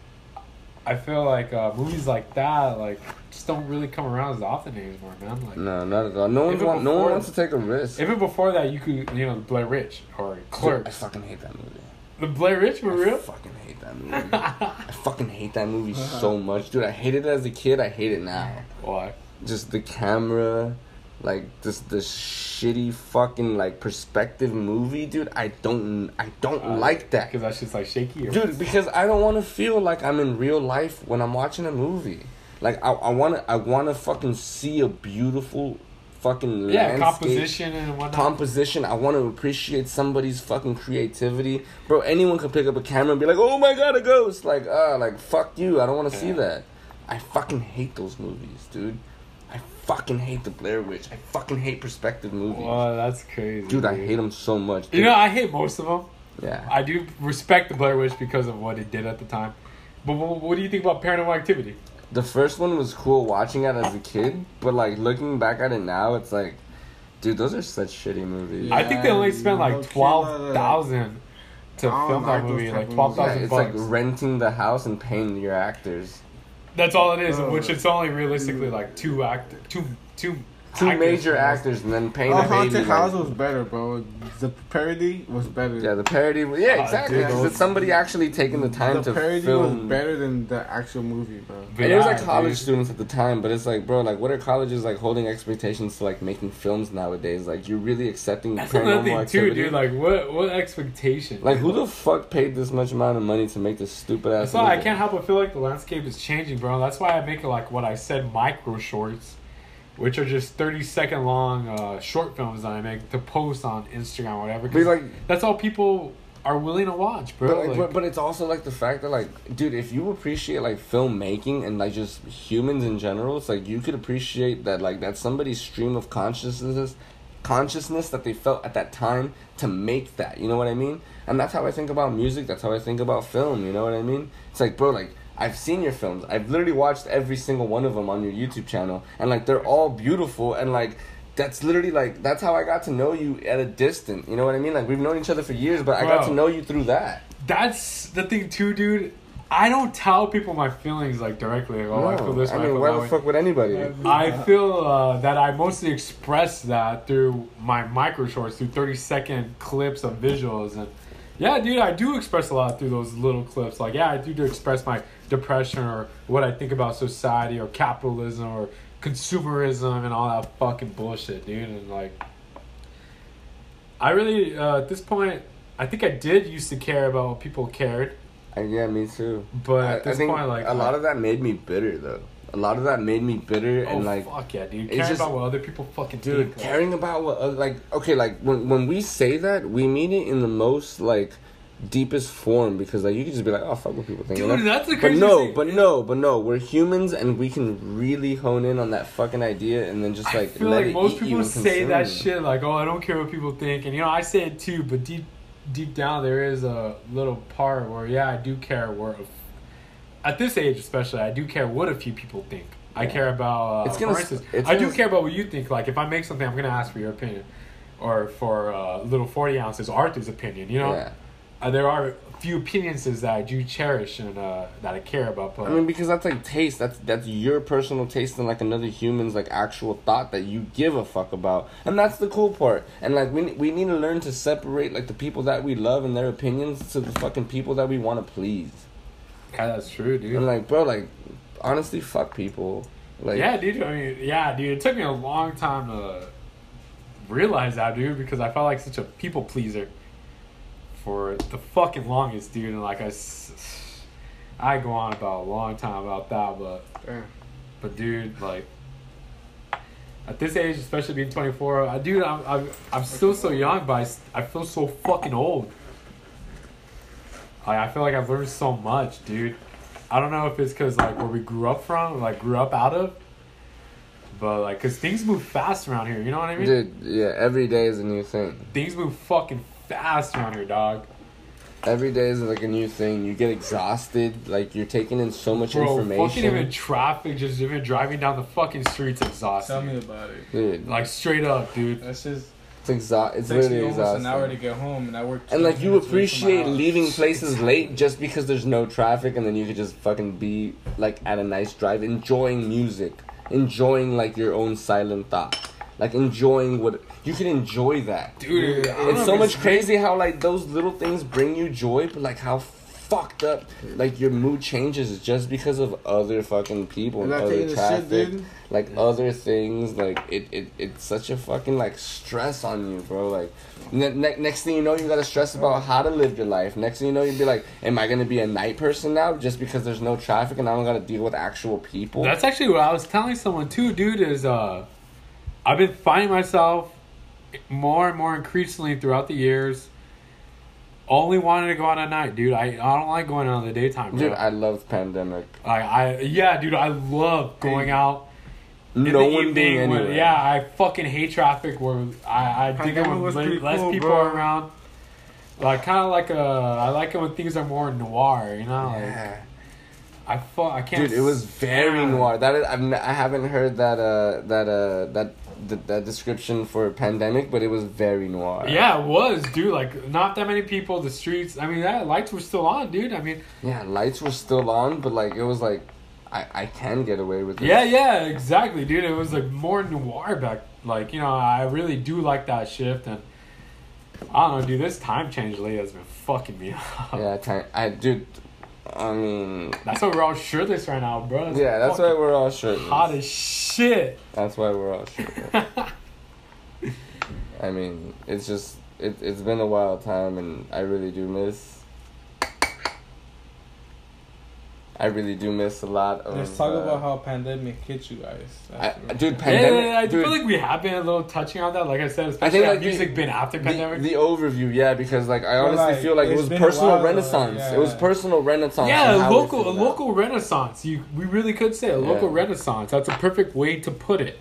I feel like uh, movies like that like just don't really come around as often anymore, man. Like. No, not at all. No one, Even want, no one wants to take a risk. Even before that, you could, you know, Blair Witch or Clerks. I fucking hate that movie. The Blair Witch for I real? fucking hate that movie. I fucking hate that movie so much, dude. I hated it as a kid. I hate it now. Why? Just the camera, like just the shitty fucking like perspective movie, dude. I don't, I don't like that. Because that's just like shaky. Dude because i don't want to feel like i'm in real life when i'm watching a movie like i, I want to i want to fucking see a beautiful fucking yeah, landscape composition and whatnot. composition i want to appreciate somebody's fucking creativity bro anyone could pick up a camera and be like oh my god a ghost like uh like fuck you i don't want to see that i fucking hate those movies dude fucking hate the Blair Witch. I fucking hate perspective movies. Oh, that's crazy, Dude, I hate them so much. You know, I hate most of them. yeah. I do respect the Blair Witch because of what it did at the time. But what, what do you think about Paranormal Activity? The first one was cool watching it as a kid, but like looking back at it now, it's like, dude, those are such shitty movies. I think they only spent like low-key, twelve thousand to film that movie. Like of twelve Yeah, it's bucks. like renting the house and paying your actors. That's all it is. Oh. which it's only realistically like two act two two Two actors major for actors and then paying Oh, a baby. Haunted like- House was better, bro. The parody was better. yeah, the parody. was- Yeah, Oh, exactly. dude, 'cause those- it's somebody actually taking the time the to parody film. was better than the actual movie, bro. But And it was yeah, like college dude. students at the time, but it's like, bro, like, what are colleges like holding expectations to like making films nowadays? Like, you're really accepting That's another paranormal thing activity? too, dude. Like what what expectation? Like, who the fuck paid this much amount of money to make this stupid ass? That's why I can't help but feel like the landscape is changing, bro. That's why I make it like what I said, micro shorts, which are just thirty second long uh, short films that I make to post on Instagram, or whatever. 'cause like, that's all people are willing to watch, bro. but, like, Like, but, but it's also like the fact that like, dude, if you appreciate like filmmaking and like just humans in general, it's like you could appreciate that like that somebody's stream of consciousness, consciousness that they felt at that time to make that. You know what I mean? And that's how I think about music. That's how I think about film. You know what I mean? It's like, bro, like. I've seen your films. I've literally watched every single one of them on your YouTube channel, and like they're all beautiful. And like that's literally like that's how I got to know you at a distance. You know what I mean? Like we've known each other for years, but I got to know you through that. that's the thing too, dude. I don't tell people my feelings like directly. Like, oh, I feel this. I way, mean, why the way. fuck would anybody? I feel uh, that I mostly express that through my micro shorts, through 30 second clips of visuals. And yeah, dude, I do express a lot through those little clips. Like, yeah, I do, do express my depression or what I think about society or capitalism or consumerism and all that fucking bullshit, dude. And like, I really, uh, at this point, I think I did used to care about what people cared. Uh, yeah, me too. But I, at this I think point, like, a lot of that made me bitter, though. A lot of that made me bitter oh, and like, fuck yeah, dude. Caring just- about what other people fucking dude, think. like- caring about what other, like okay, like when when we say that, we mean it in the most like deepest form because like you can just be like, oh fuck what people think. Dude, that's the But no, thing. but no, but no, we're humans and we can really hone in on that fucking idea and then just I like feel let like most people say that you. shit like, "Oh, I don't care what people think," and you know, I say it too. But deep, deep down, there is a little part where, yeah, I do care. Where, at this age, especially, I do care what a few people think. I care about. Uh, It's gonna for instance, it's I do gonna- care about what you think. Like, if I make something, I'm gonna ask for your opinion, or for uh, little forty ounces, Arthur's opinion. You know, Yeah. Uh, there are a few opinions that I do cherish and uh, that I care about. But I mean, because that's like taste. That's that's your personal taste and like another human's like actual thought that you give a fuck about, and that's the cool part. And like we we need to learn to separate like the people that we love and their opinions to the fucking people that we want to please. yeah, that's true, dude. And like, bro, like honestly, fuck people. Like, yeah, dude. I mean, yeah, dude. It took me a long time to realize that, dude, because I felt like such a people pleaser for the fucking longest, dude. And like I, I go on about a long time about that, but Damn. but dude, like at this age, especially being 24, I dude, I'm I'm, I'm still so young, but I feel so fucking old. Like, I feel like I've learned so much, dude. I don't know if it's because like where we grew up from, like grew up out of, but like because things move fast around here. You know what I mean? dude, yeah. Every day is a new thing. Things move fucking fast around here, dog. Every day is like a new thing. You get exhausted. Like you're taking in so much information. Bro, fucking information. even traffic, just even driving down the fucking streets Tell me about it. Dude, Like straight up, dude. That's just it's exhausting. It's takes me literally almost exhausting. an hour to get home, and I work. And like you minutes away from my appreciate leaving places late just because there's no traffic, and then you could just fucking be like at a nice drive, enjoying music, enjoying like your own silent thought, like enjoying what you can enjoy that. Dude, I It's so much crazy how like those little things bring you joy, but like how fucked up like your mood changes just because of other fucking people and other traffic, shit, dude? like other things. Like it, it, it's such a fucking like stress on you, bro. Like ne- ne- next thing you know, you gotta stress about how to live your life. Next thing you know, you'd be like, am I gonna be a night person now just because there's no traffic and I don't gotta deal with actual people? That's actually what I was telling someone too, dude. Is uh, I've been finding myself more and more increasingly throughout the years. Only wanting to go out at night, dude. I, I don't like going out in the daytime, bro. Dude, I love pandemic. I, I yeah, dude. I love going out in no the one being evening when- anywhere. yeah, I fucking hate traffic. Where I I think it Pandemic when was le- less cool, people bro. are around. Like kind of like uh, I like it when things are more noir. You know, like Yeah. I fu- I can't. Dude, it was very noir. That is, I've n- I haven't heard that uh that uh that that, that description for a pandemic, but it was very noir. Yeah, it was, dude. Like not that many people. The streets. I mean, yeah, lights were still on, dude. I mean, Yeah, lights were still on, but like it was like, I I can get away with it. yeah, yeah, exactly, dude. It was like more noir back. Like you know, I really do like that shift, and I don't know, dude. This time change lately has been fucking me up. Yeah, time, I dude. I mean, That's why we're all shirtless right now, bro. It's yeah, that's why we're all shirtless. hot as shit. That's why we're all shirtless. I mean, it's just it, it's been a wild time, and I really do miss. I really do miss a lot of. Let's talk uh, about how pandemic hit you guys. I, That's real. dude, Yeah, pandemic. I dude, feel like we have been a little touching on that. Like I said, especially think, on like, the- music been after pandemic. the overview, yeah, because like I honestly like, feel like it was personal while, though, renaissance. It was personal renaissance. yeah, a local, a local renaissance. You, we really could say a local Yeah. renaissance. That's a perfect way to put it.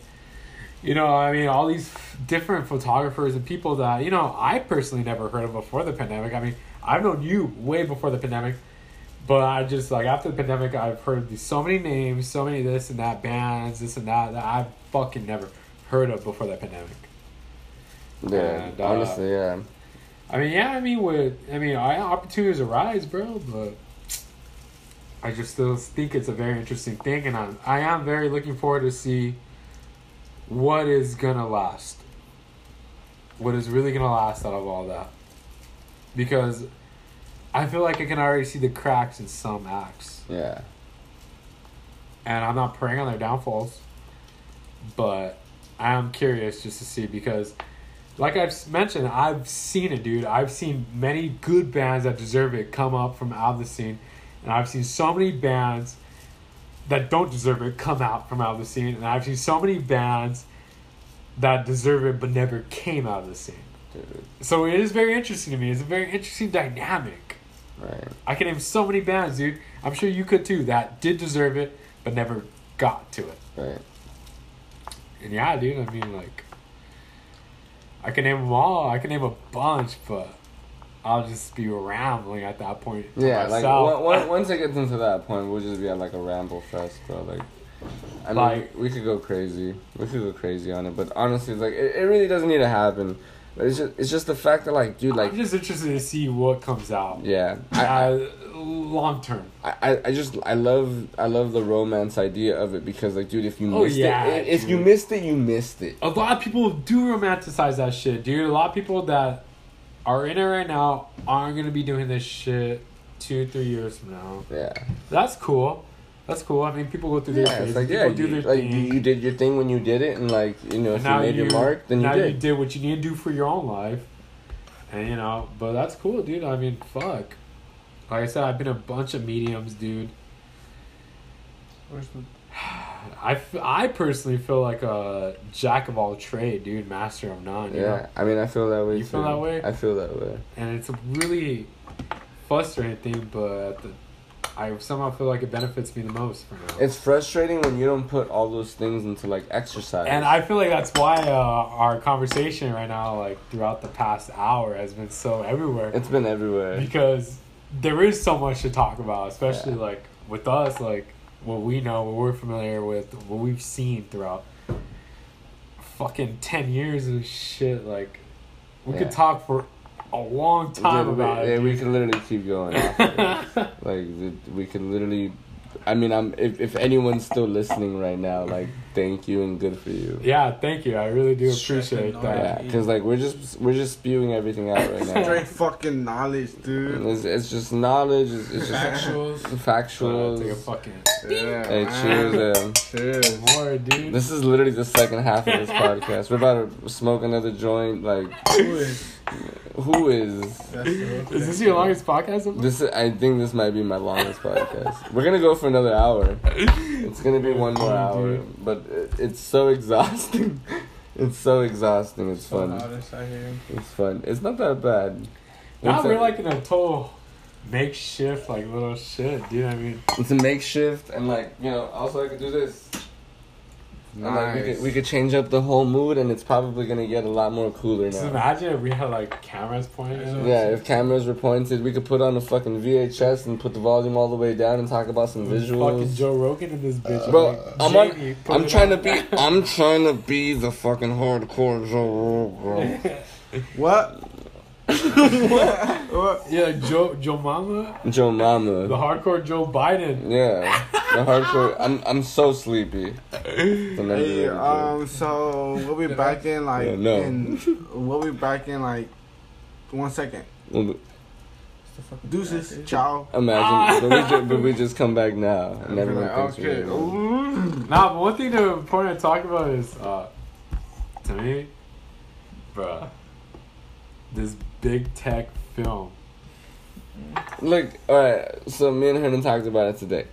You know, I mean, all these different photographers and people that you know, I personally never heard of before the pandemic. I mean, I've known you way before the pandemic, but I just like after the pandemic, I've heard these so many names, so many this and that bands, this and that that I've fucking never heard of before that pandemic. Yeah, And, uh, honestly, yeah. I mean, yeah, I mean, with I mean, opportunities arise, bro, but I just still think it's a very interesting thing, and I'm I am very looking forward to see what is gonna last, what is really gonna last out of all that, because I feel like I can already see the cracks in some acts, Yeah. and I'm not preying on their downfalls, but I am curious just to see because like I've mentioned, I've seen it, dude. I've seen many good bands that deserve it come up from out of the scene, and I've seen so many bands that don't deserve it come out from out of the scene, and I've seen so many bands that deserve it but never came out of the scene. Dude, So it is very interesting to me. It's a very interesting dynamic. Right. I can name so many bands, dude. I'm sure you could too that did deserve it but never got to it. Right. And yeah, dude, I mean, like, I can name them all. I can name a bunch, but I'll just be rambling at that point. Yeah, like myself. one, one, once it gets into that point, we'll just be at like a ramble fest, bro. Like, I mean, Like- we could go crazy. We could go crazy on it, but honestly, it's like it, it really doesn't need to happen. But it's just it's just the fact that like, dude, like, I'm just interested to see what comes out. yeah, I, I, Uh, long term. I, I just I love I love the romance idea of it because like, dude, if you Oh, missed yeah, it, if you missed it, you missed it. A lot of people do romanticize that shit, dude. A lot of people that are in it right now aren't gonna be doing this shit two, three years from now. Yeah, That's cool. That's cool. I mean, people go through their yeah, phases. it's like people yeah, do you, their like thing. you did your thing when you did it, and like you know, if And you made your mark, then you now did. you did what you need to do for your own life, and you know. But that's cool, dude. I mean, fuck. Like I said, I've been a bunch of mediums, dude. Where's the I, f- I personally feel like a jack of all trade, dude, master of none. You Yeah, know? I mean, I feel that way. You feel that way? I feel that way. and it's a really frustrating thing, but the, I somehow feel like it benefits me the most for now. It's frustrating when you don't put all those things into like exercise. and I feel like that's why uh, our conversation right now, like throughout the past hour, has been so everywhere. it's been everywhere. because there is so much to talk about, especially Yeah. like with us, like what we know, what we're familiar with, what we've seen throughout fucking ten years of shit. Like we Yeah. could talk for a long time Dude, we- about yeah, it. we dude. could literally keep going. like the- we could literally. I mean, I'm if if anyone's still listening right now, like thank you and good for you. yeah, thank you. I really do appreciate and that. Yeah, because like we're just we're just spewing everything out right now. Straight fucking knowledge, dude. It's, it's just knowledge. It's, it's just actuals? Uh, factuals. take a fucking Yeah, Hey, man. cheers! Um, Cheers. more, dude. this is literally the second half of this podcast. We're about to smoke another joint. Like, Who is? who is is this your longest podcast? so far? this? I think this might be my longest podcast. We're gonna go for another hour. It's gonna be one more hour, but it, it's so exhausting. It's so exhausting. It's so fun. loud inside. It's fun. It's not that bad. Now It's we're like in a total makeshift, like little shit, dude. I mean, It's a makeshift, and like you know, also I could do this. And, like, we could we could change up the whole mood, and it's probably gonna get a lot more cooler Just now. imagine if we had like cameras pointed. Yeah, if cameras were pointed, we could put on a fucking VHS and put the volume all the way down and talk about some visuals. Fucking. Joe Rogan in this bitch. Bro, like, I'm on- I'm it trying to be. I'm trying to be the fucking hardcore Joe Rogan. What? What? What? Yeah, Joe Joe Mama, Joe Mama. the hardcore Joe Biden. Yeah, the hardcore. I'm I'm so sleepy. Hey, um, so we'll be back in like Yeah, no. in, we'll be back in like one second. Deuces, ciao. Imagine, but we, just, but we just come back now, and everyone thinks okay. we're. Nah, but one thing to important to talk about is, uh, to me, bruh, this big tech film. Look, all right. So me and Hernan talked about it today.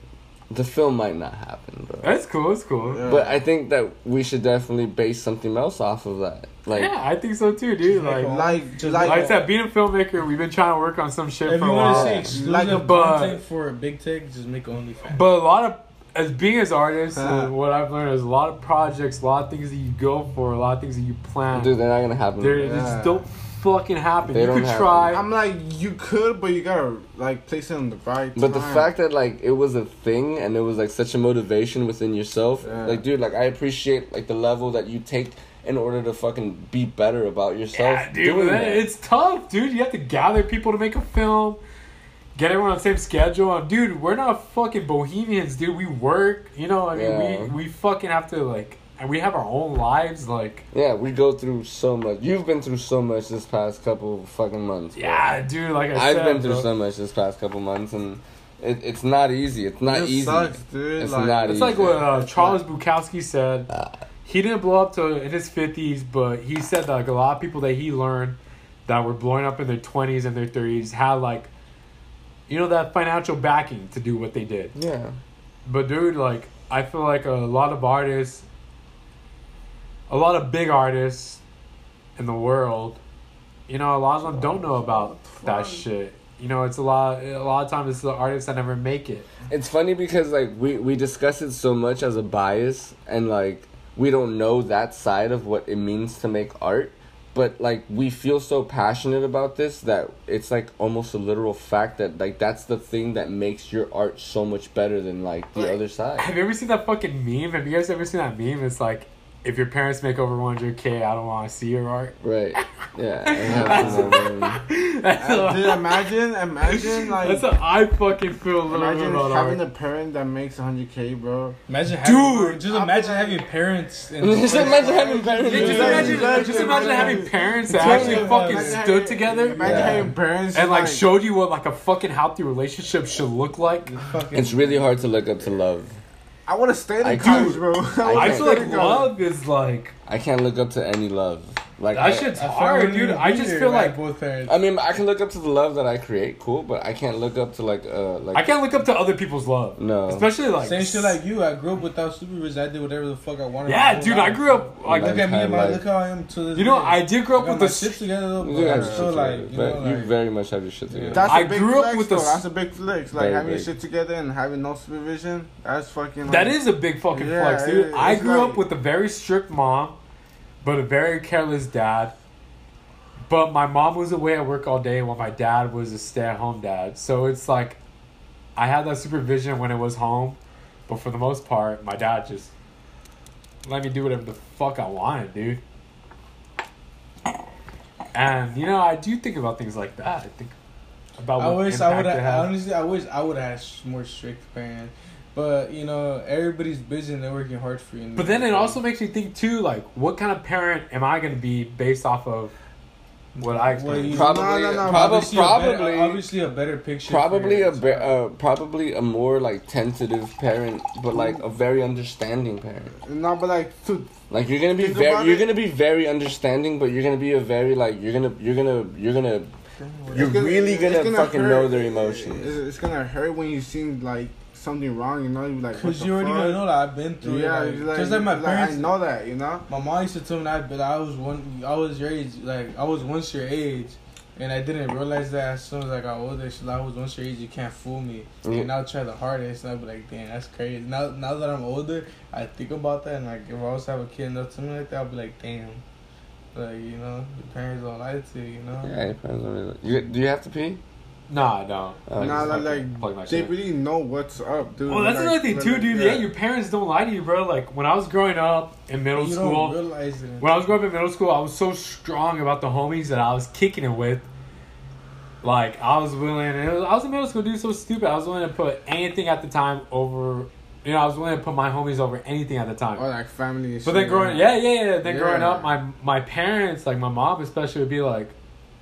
The film might not happen, bro. That's cool. It's cool. Yeah. But I think that we should definitely base something else off of that. Like, yeah, I think so too, dude. Like, like, Just like, like I said, being a filmmaker, we've been trying to work on some shit If for you a want to while. say exclusive Like a bug. content for a big tech, just make OnlyFans. But a lot of, as being as artists, Uh-huh. what I've learned is a lot of projects, a lot of things that you go for, a lot of things that you plan. dude, they're not gonna happen. They Yeah. just don't fucking happen. They you don't could happen. try. I'm like, you could, but you gotta like place it on the right. But the fact that like it was a thing and it was like such a motivation within yourself, Yeah. like dude, like I appreciate like the level that you take in order to fucking be better about yourself. Yeah, dude, doing that. it's tough, dude. You have to gather people to make a film, get everyone on the same schedule. Dude, we're not fucking bohemians, dude. We work, you know. I mean, Yeah. we we fucking have to like, and we have our own lives. Like, yeah, we go through so much. You've been through so much this past couple fucking months. bro. yeah, dude. Like I I've said, been through bro. so much this past couple months, and it, it's not easy. It's not it easy. sucks, dude. It's like, not It's easy. like what uh, Charles Bukowski said. He didn't blow up to in his fifties, but he said that like a lot of people that he learned that were blowing up in their twenties and their thirties had like, you know, that financial backing to do what they did. Yeah, But dude, like I feel like a lot of artists, a lot of big artists in the world, you know, a lot of them don't know about that shit. You know, it's a lot. A lot of times, it's the artists that never make it. it's funny because like we we discuss it so much as a bias, and like we don't know that side of what it means to make art. But like we feel so passionate about this that it's like almost a literal fact that like that's the thing that makes your art so much better than like the Like, other side. Have you ever seen that fucking meme? Have you guys ever seen that meme? It's like, if your parents make over 100k, I don't want to see your art. Right. Yeah. I have seen that one. That's Uh, dude, imagine, imagine like, that's how I fucking feel a imagine about having art. a parent that makes 100k, bro. Imagine having, Dude! just imagine having parents. Just imagine having parents. Yeah, just imagine, exactly. just imagine having parents that actually Yeah. fucking stood together Imagine having parents and like showed you what like a fucking healthy relationship should look like. It's really hard to look up to love. I want to stay in I college, do. bro. I I feel like love is like I can't look up to any love. Like that I, shit's I hard, like dude. I just feel like both parents. I mean, I can look up to the love that I create, cool, but I can't look up to like uh like I can't look up to other people's love. No. especially like Same shit like you. I grew up without supervision. I did whatever the fuck I wanted. Yeah, my whole dude, I grew up like Look at me, Lifetime my, life. look how I am to this. you know day. I did grow up with the shit together, though, you, but have I'm still like, you but know, you very much have your shit together. That's I a big grew up flex, with though. the- That's a big flex. Like having your shit together and having no supervision. That's fucking. That is a big fucking flex, dude. I grew up with a very strict mom, but a very careless dad. But my mom was away at work all day while my dad was a stay at home dad. So it's like I had that supervision when it was home, but for the most part, my dad just let me do whatever the fuck I wanted, dude. And you know, I do think about things like that. I think about I wish I would. Honestly, I wish I would have had more strict parents. But you know, everybody's busy and they're working hard for you. But then it also makes me think too, like, what kind of parent am I going to be based off of what I Well, Probably, No, no, no, prob- obviously, a better, probably, obviously a better picture. probably a be- uh, probably a more like tentative parent, but like a very understanding parent. No, but like, to, Like you're gonna be very, you're it. gonna be very understanding, but you're gonna be a very like you're gonna, you're gonna, you're gonna, you're gonna- really it's gonna, fucking hurt. know their emotions. It's, it's gonna hurt when you seem like something wrong. You know, you like. Cause you already fuck? gonna know that I've been through Yeah, it. you're Like, just like my like, parents. I know that. You know. My mom used to tell me that, but I was one. I was your age. Like I was once your age, And I didn't realize that as soon as I got older. She like, I was once your age, you can't fool me. Yeah. And mm. I'll try the hardest. And I'll be like, damn, that's crazy. Now, now that I'm older, I think about that. And like, if I was to have a kid and do something like that, I'll be like, damn. Like, you know, your parents don't lie to you, you know? Yeah, it depends on it. You, do you have to pee? Nah, no. Oh, uh, nah, just like, plug my like they shit. really know what's up, dude. Well, that's like, another thing too, dude. Yeah. your parents don't lie to you, bro. Like when I was growing up in middle You school, don't realize it. when I was growing up in middle school, I was so strong about the homies that I was kicking it with. Like I was willing, and was, I was in middle school, dude. So stupid. I was willing to put anything at the time over. You know, I was willing to put my homies over anything at the time. Or like family. But shit, then growing, yeah, yeah, yeah. Then growing up, my my parents, like my mom especially, would be like,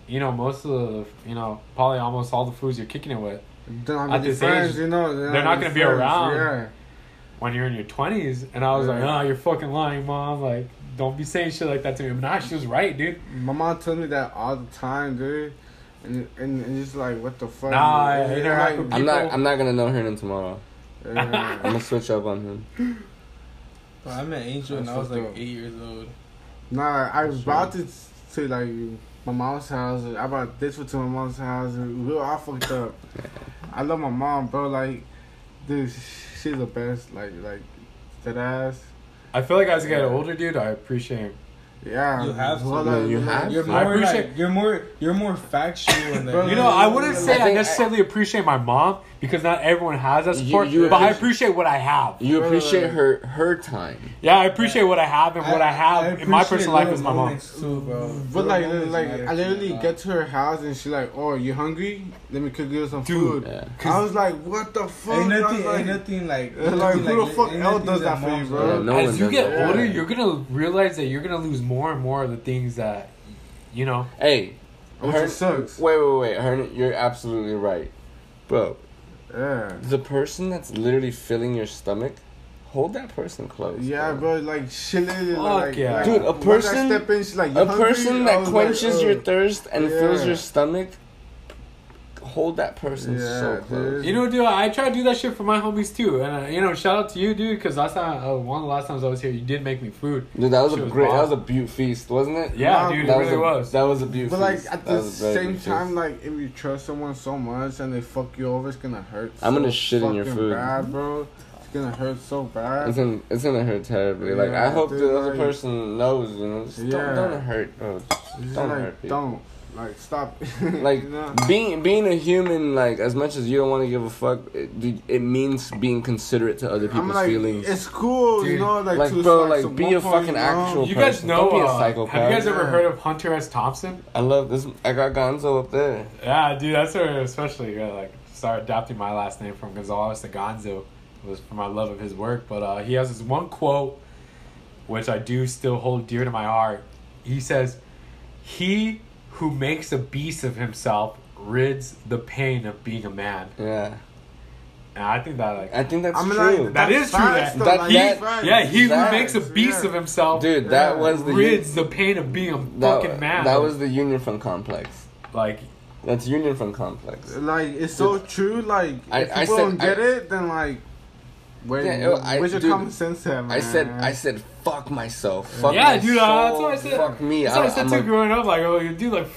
you know, most of the, you know, probably almost all the foods you're kicking it with They're not At this friends, age, you know. They're, they're not gonna be around. Yeah. when you're in your twenties. And I was like, Yeah. oh, you're fucking lying, mom. Like, don't be saying shit like that to me. But nah, she was right, dude. My mom tells me that all the time, dude. And and, and it's like, what the fuck? Nah, I And, interact like, with I'm not. I'm not gonna know her until tomorrow. I'm gonna switch up on him. Bro, I met Angel when I was like up. eight years old. Nah, I was That's about to say like my mom's house. I brought this one to my mom's house. And we were all fucked up. I love my mom, bro. Like, dude, she's the best. Like, like that ass. I feel like as I get older, dude, I appreciate. Yeah, You have to. Well, Yeah, you have You're to. I more appreciate- like, you're more you're more factual in Bro. You know, I wouldn't say I I, think necessarily appreciate my mom because not everyone has that support. you but I appreciate- appreciate what I have. You appreciate her her time. Yeah, I appreciate what I have and what I, have in my personal life little is my mom. Too, bro. But like, like I literally dog. get to her house and she like, "Oh, you hungry? Let me cook you some Dude. food." Yeah. I was like, "What the fuck?" Ain't nothing, like, ain't nothing like. Like, nothing who the fuck else does that for you, moms bro? Yeah, no As you get that. older, Yeah. you're gonna realize that you're gonna lose more and more of the things that, you know. Hey, Which her, it sucks. Wait, wait, wait. Her, you're absolutely right, bro. Yeah. The person that's literally filling your stomach, hold that person close. Yeah, bro. Like she literally Fuck like, yeah. like, Dude, a person- in, like, A hungry?" person that quenches like, your "Oh." thirst and fills your stomach, hold that person Yeah, so close. dude. You know, dude, I try to do that shit for my homies too. And, uh, you know, shout out to you, dude, because last time, uh, one of the last times I was here, you did make me food. Dude, that was Shit a was great. That was a beaut feast, wasn't it? Yeah, Nah, dude, that it really a, was. That was a beaut But like at That the was a very same time, feast. like if you trust someone so much and they fuck you over, it's gonna hurt. I'm so gonna shit in your food. bad, bro. It's gonna hurt so bad. It's gonna, it's gonna hurt terribly. like I hope dude, the other like- person knows. You know, just Yeah. don't, don't hurt. Bro. Just don't like, hurt people. don't like stop. Like you know? being being a human, like as much as you don't want to give a fuck, it, dude, it means being considerate to other I'm people's like, feelings. it's cool, you know, like, like, to, bro, like, like, be a point, fucking you know? actual You guys person. know, Don't be a uh, psychopath. have you guys ever Yeah. heard of Hunter S. Thompson? I love this. I got Gonzo up there. Yeah, dude, that's where especially uh, like start adapting my last name from Gonzalez to Gonzo was for my love of his work. But uh, he has this one quote, which I do still hold dear to my heart. He says, "He who makes a beast of himself rids the pain of being a man." Yeah, And I think that like I think that's I mean, true. like, That that's true, facts, that- though, that- like, that- yeah, he who makes a beast yeah. of himself Dude, that Yeah. was the rids the pain of being a that, fucking man. that was the Union Front complex. like That's Union Front complex. Like it's so true. Like I- if I people said- don't get I- it, then like, where, Yeah, I- where's your dude, common sense at, man? I said, I said, fuck myself. Fuck yeah, my dude. soul, Uh, that's what I said. Fuck me. That's what I, said I'm too a- growing up. Like, oh, dude, like,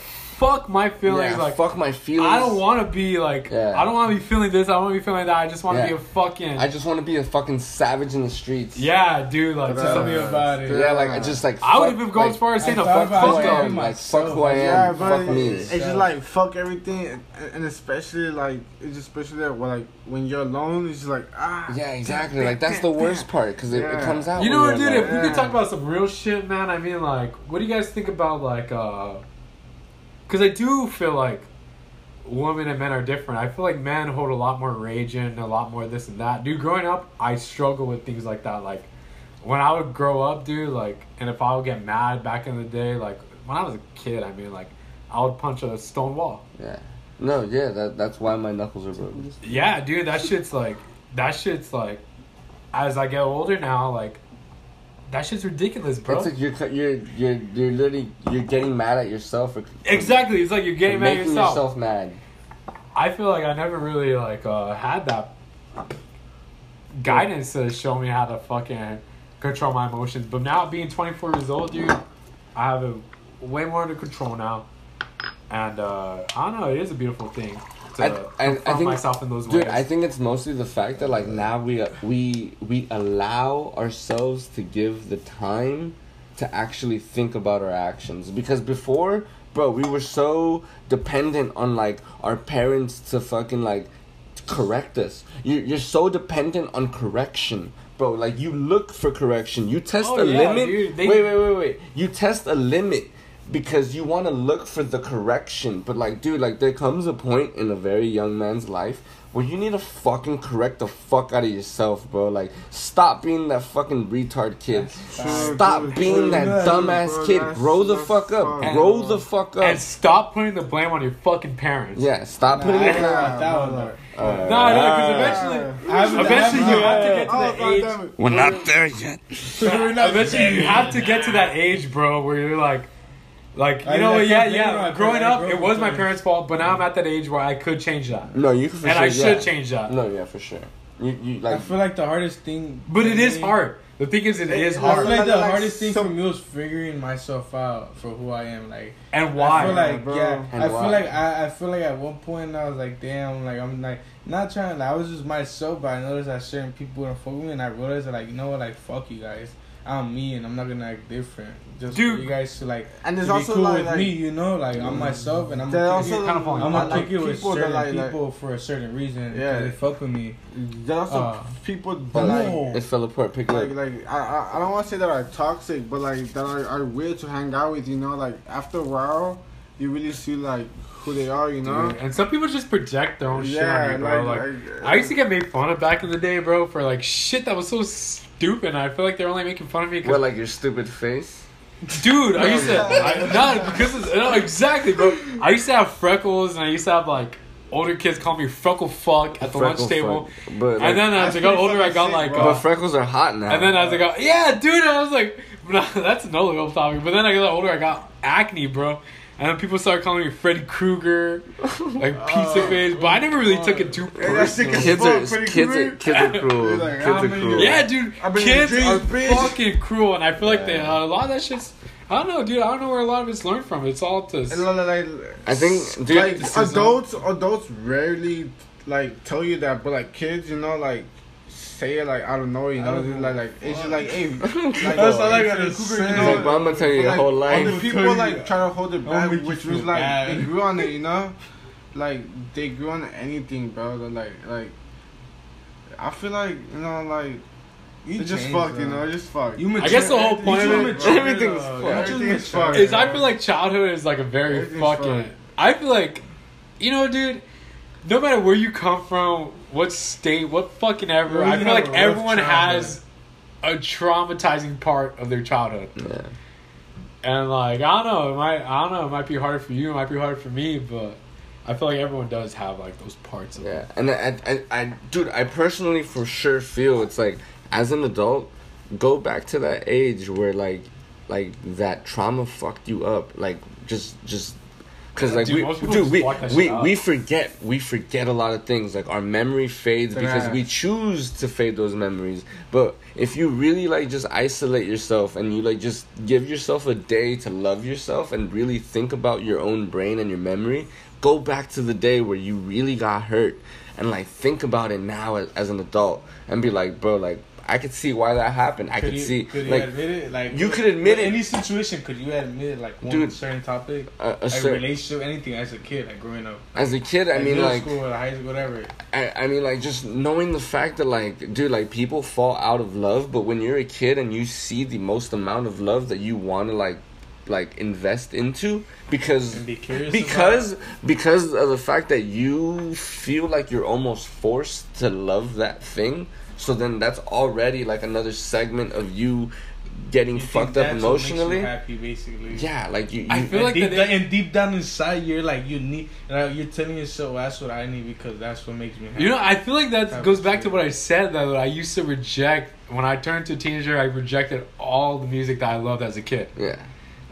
fuck my feelings. yeah, like, fuck my feelings. I don't want to be like. Yeah. I don't want to be feeling this. I don't want to be feeling that. I just want to Yeah. be a fucking. I just want to be a fucking savage in the streets. yeah, dude. Like, But, just Tell me Uh, about it. Yeah, like I just like. I would fuck, even go as like, far as saying I a fuck about Fuck fuck i'm them. like fuck who I am. Yeah, but fuck me. it's just like fuck everything, and, and especially like it's especially that when, like when you're alone, it's just like ah. Yeah, exactly. Like that's the worst part because it, it comes out. You know what, dude? If we could talk about some real shit, man. I mean, like, what do you guys think about like? uh Because I do feel like women and men are different. I feel like men hold a lot more rage in, a lot more this and that. Dude, growing up, I struggle with things like that. Like, when I would grow up, dude, like, and if I would get mad back in the day, like, when I was a kid, I mean, like, I would punch a stone wall. Yeah. No, yeah, that that's why my knuckles are broken. Yeah, dude, that shit's like, that shit's like, as I get older now, like, that shit's ridiculous, bro. It's like you're you're you're you're literally you're getting mad at yourself for for- exactly, it's like you're getting mad at making yourself. yourself mad. I feel like I never really like uh, had that guidance to show me how to fucking control my emotions. But now being 24 years old, dude, I have it way more under control now. and uh, I don't know. It is a beautiful thing to I- I- I think- myself in those Dude, ways. I think it's mostly the fact that like now we we we allow ourselves to give the time to actually think about our actions because before, bro, we were so dependent on like our parents to fucking like correct us. You you're so dependent on correction. Bro, like you look for correction. You test Oh, a yeah, limit. dude, they- wait, wait, wait, wait. You test a limit because you want to look for the correction. But like, dude, like there comes a point in a very young man's life where you need to fucking correct the fuck out of yourself, bro. Like, stop being that fucking retard kid. True, Stop dude, being true, that dude, dumbass bro, kid. that's- Grow the fuck up. fucked, Grow the fuck up. and stop putting the blame on your fucking parents. Yeah, stop Nah, putting I it. don't know about that one though. Uh, No, no, because eventually, I eventually you have to get to Oh, that age. We're not there yet. We're not Eventually, you have to get to that age, bro, where you're like, like you I- know, I yeah, yeah. Growing parents. up, it was my with parents' fault, but now I'm at that age where I could change that, No, you can for and sure. I should yeah. change that. No, yeah, for sure. You, you I like. feel like the hardest thing. But it for is hard. The thing is, it is hard. I hard. feel like the Like, hardest thing some- for me was figuring myself out for who I am. Like And why? I feel like bro? yeah. And I why? feel like I, I feel like at one point I was like, damn, like I'm like not trying. Like, I was just myself, but I noticed that certain people wouldn't fuck with me, and I realized that like you know what, like fuck you guys. I'm me, and I'm not gonna act different. Just Dude. for you guys to like And there's to be also cool like, with like me, you know, like I'm myself, and I'm gonna also it- kind of I'm gonna kick it with people certain like, like people for a certain reason. Yeah. Yeah, they fuck with me. there's also Uh, people that like it fell apart. Pick it like up. like I, I I don't want to say that are toxic, but like that are, are weird to hang out with. You know, like after a while, you really see like who they are. You know. Dude, And some people just project their own shit on you, bro. Like, like, I used to get made fun of back in the day, bro, for like shit that was so stupid. I feel like they're only making fun of me because What, like your stupid face? Dude, I used to I, not because of, no, exactly, bro. I used to have freckles, and I used to have like older kids call me freckle fuck at the lunch table. fuck. But like, And then as I got older, I got like, but uh, freckles are hot now. and then as I got, yeah, dude, I was like, that's another little topic. But then I got older, I got acne, bro. And then people started calling me Freddy Krueger, like pizza face. But I never really took it too Yeah, that shit personal. kids are kids are cruel. kids are cruel. Like, kids are cruel. Yeah, dude, kids are bitch. fucking cruel, and I feel like they, uh, a lot of that shit's. I don't know, dude. I don't know where a lot of it's learned from. It's all to. Like, I think, dude, like adults, adults rarely like tell you that, but like kids, you know, like say it like I don't know, you know, don't just know. like like it's just like hey, like, That's all I gotta say. you like, bro, I'm gonna tell you but, your like, whole Other life. people tell like try to hold it I'll back, which feel was like bad. they grew on it, you know, like they grew on anything, bro. They're like like I feel like you know like You it's just changed, fucked, you know, it's just fucked. You mature, I guess the whole point you of it- mature, Everything's fucked. You Everything is mature. fucked. is I feel like childhood is like a very fucking. fun. I feel like, you know, dude. No matter where you come from, what state, what fucking ever, We're I feel like everyone has a traumatizing part of their childhood, Yeah. and like I don't know, it might I don't know, it might be harder for you, it might be harder for me, but I feel like everyone does have like those parts of Yeah, it. and I, I, I, dude, I personally for sure feel it's like as an adult, go back to that age where like, like that trauma fucked you up, like just, just, cause like Dude, we, dude, we, we, shit we forget, we forget a lot of things. Like our memory fades because we choose to fade those memories. But if you really like just isolate yourself and you like just give yourself a day to love yourself and really think about your own brain and your memory, go back to the day where you really got hurt and like think about it now as, as an adult and be like, bro, like I could see why that happened. I could you, see Could you like admit it? Like you could admit in it. Any situation, could you admit like one Dude, certain topic, a, a like cer- relationship, anything as a kid, like growing up? as a kid, I Like mean middle like school or high school, whatever. I, I mean, like, just knowing the fact that, like, dude, like, people fall out of love, but when you're a kid and you see the most amount of love that you want to, like, like invest into because be because because of the fact that you feel like you're almost forced to love that thing so then that's already like another segment of you getting You fucked up that's what makes you emotionally happy, basically. yeah like you, you I feel And like deep, that down, and deep down inside, you're like you need. Like, uh, you're telling yourself, "That's what I need because that's what makes me happy." You know, I feel like that goes back shit. to what I said that I used to reject when I turned to a teenager. I rejected all the music that I loved as a kid. yeah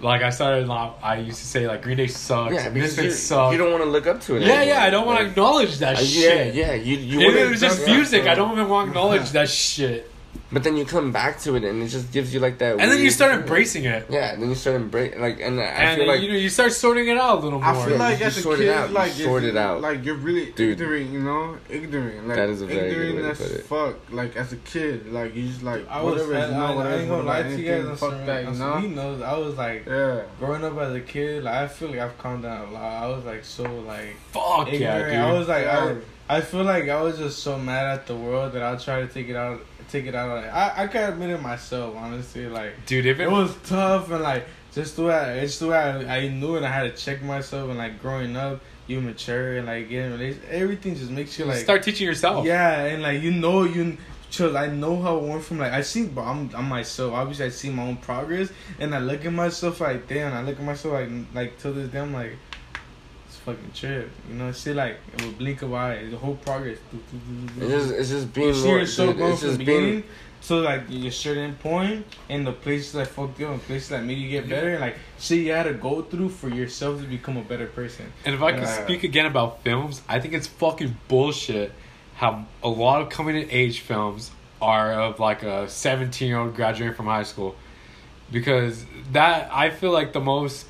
Like I started, like, I used to say like Green Day sucks, yeah because you, suck. you don't want to look up to it yeah, anymore. yeah, I don't want to acknowledge that uh, yeah shit. yeah you you If it was just yeah. music, I don't even want to acknowledge that shit. But then you come back to it and it just gives you like that. And then you start feeling. embracing it. Yeah, and then you start embracing like, and I And feel like you know, you start sorting it out a little more. I feel like you as a sort it kid, out, you like sort it out. like you're really Dude. ignorant, you know, ignorant. Like That is a very good ignorant way to as put it. fuck. Like as a kid, like you just like I was, whatever, I, you know, I, whatever. I ain't gonna lie to you guys. anything, On fuck some, that, you some- he know. knows. I was like, Yeah. growing up as a kid, like I feel like I've calmed down a lot. I was like so like Fuck ignorant. yeah, dude. I was like, I, I feel like I was just so mad at the world that I tried to take it out, take it out. I, I can't admit it myself, honestly. Like dude, if it, it was tough and like just the way I, it's the way I, I knew it. I had to check myself and like growing up, you mature and like getting. Everything just makes you like start teaching yourself. yeah, and like you know you. Cause I know how I went from like I see, but I'm I'm myself. Obviously, I see my own progress, and I look at myself like damn. I look at myself like like till this day, I'm like, fucking trip. You know, see like it would blink of eye, the whole progress. it's just it's just being You see more. yourself dude, going it's from the just beginning being. to like your certain point, and the places that fucked you, up, and places that made you get better, and like shit you had to go through for yourself to become a better person. And if I can Yeah. Uh, speak again about films, I think it's fucking bullshit how a lot of coming of age films are of like a 17 year old graduating from high school. Because that, I feel like the most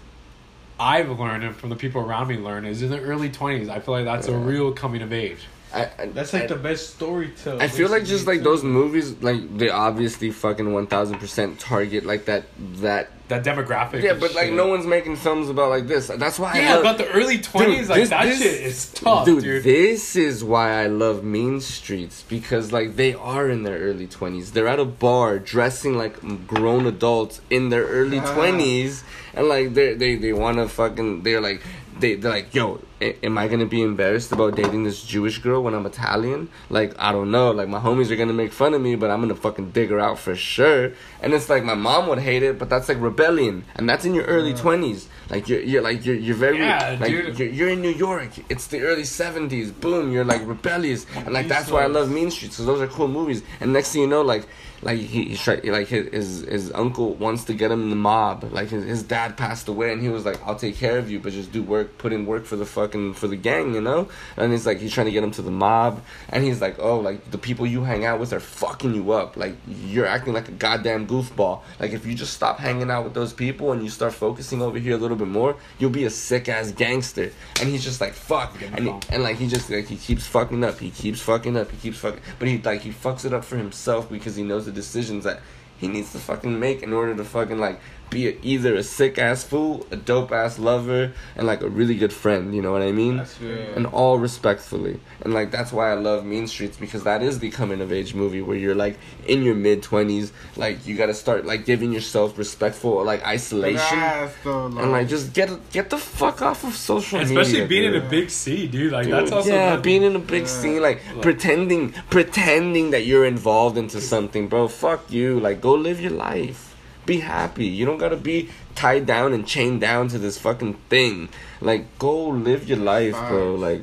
I've learned and from the people around me learn is in the early 20s. I feel like that's a real coming of age. I, I, That's like I, the best story tell. I feel like just like those movies. movies, like they obviously fucking one thousand percent target like that that. That demographic. Yeah, and but like no one's making films about like this. That's why. I Yeah, love, about the early 20s, Dude, like this- that this- shit is tough, dude. dude, this is why I love Mean Streets because like they are in their early twenties. They're at a bar dressing like grown adults in their early Ah. twenties, and like they they they want to fucking. They're like they they're like yo. Am I gonna be embarrassed about dating this Jewish girl when I'm Italian? Like I don't know. Like my homies are gonna make fun of me, but I'm gonna fucking dig her out for sure. And it's like my mom would hate it, but that's like rebellion, and that's in your early twenties. Like you're you're like you're you're very Yeah, like dude. you're, you're in New York. It's the early '70s. Boom, you're like rebellious, and like that's why I love Mean Streets because those are cool movies. And next thing you know, like like he, he's try, like his, his his uncle wants to get him in the mob. Like his, his dad passed away, and he was like, "I'll take care of you, but just do work, put in work for the fucking for the gang, you know." And he's like, he's trying to get him to the mob, and he's like, "Oh, like the people you hang out with are fucking you up. Like you're acting like a goddamn goofball. Like if you just stop hanging out with those people and you start focusing over here a little bit more, you'll be a sick ass gangster." And he's just like, "Fuck," and he, and like he just like he keeps fucking up. He keeps fucking up. He keeps fucking, but he like he fucks it up for himself because he knows the decisions that he needs to fucking make in order to fucking like be a, either a sick ass fool, a dope ass lover, and like a really good friend. You know what I mean? That's good. and all respectfully. And like that's why I love Mean Streets because that is the coming of age movie where you're like in your mid twenties, like you gotta start like giving yourself respectful like isolation. Ass, though, And like just get get the fuck off of social Especially media. Especially being in a big city, dude. Like Dude, that's also yeah, another- being in a big Yeah. scene, like Look. pretending, pretending that you're involved into something, bro. Fuck you. Like, go live your life. Be happy. You don't gotta be tied down and chained down to this fucking thing. Like, go live your life, bro. Like,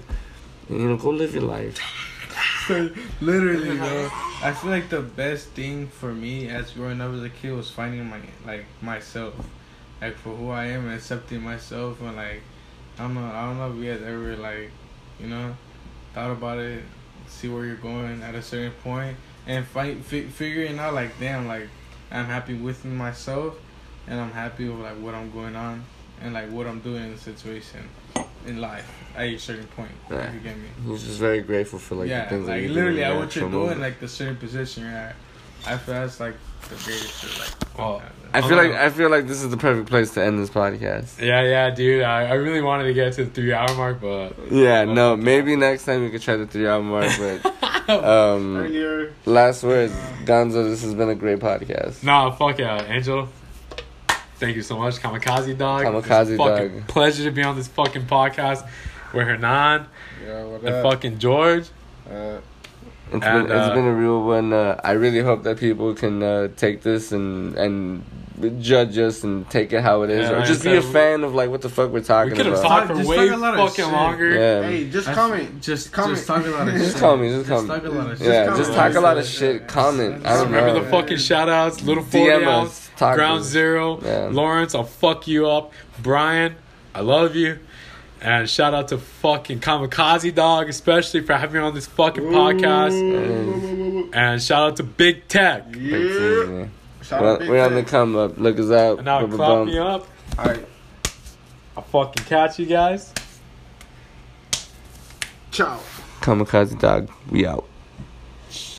you know, go live your life. Literally, bro. I feel like the best thing for me as growing up as a kid was finding my like myself, like for who I am and accepting myself and like I don't know. I don't know if you guys ever like, you know, thought about it, see where you're going at a certain point, and fight fi- figuring out like damn like I'm happy with myself, and I'm happy with like what I'm going on and like what I'm doing in the situation in life at a certain point. Yeah. If you get me He's just very grateful for like yeah, the things that like you're literally doing at in what you're doing, moment. like the certain position you're at. I feel that's like the greatest shit. Like, Well, I feel like I feel like this is the perfect place to end this podcast. Yeah, yeah, dude. I, I really wanted to get to the three hour mark, but Yeah, no, maybe next time we could try the three hour mark, but um earlier. last words. Gonzo, this has been a great podcast. nah, fuck yeah, Angel. Thank you so much, Kamikaze Dog. Kamikaze It's a fucking Dog. Pleasure to be on this fucking podcast with Hernan Yeah, what and up? fucking George. Uh, It's And, been it's uh, been a real one. Uh, I really hope that people can uh, take this and and judge us and take it how it is, Yeah, or like just be a fan of like what the fuck we're talking about. We could have about. talked for Just way talk a lot fucking longer. yeah, hey, just comment. Just, comment. just talk a lot of shit. just call me, just call me. talk a lot of shit. Yeah, comment. just talk a lot of shit. Comment. I don't Remember know. the fucking shout outs? Little 40 DM ounce, us. Ground. Zero, Yeah. Lawrence, I'll fuck you up. Brian, I love you. And shout out to fucking Kamikaze Dog, especially for having me on this fucking podcast. Mm. And shout out to Big Tech. Yeah. Shout We're, out we're on the come up. Look us up. And now Bum, bum, clap bum. me up. Alright, I'll fucking catch you guys. ciao. Kamikaze dog. We out.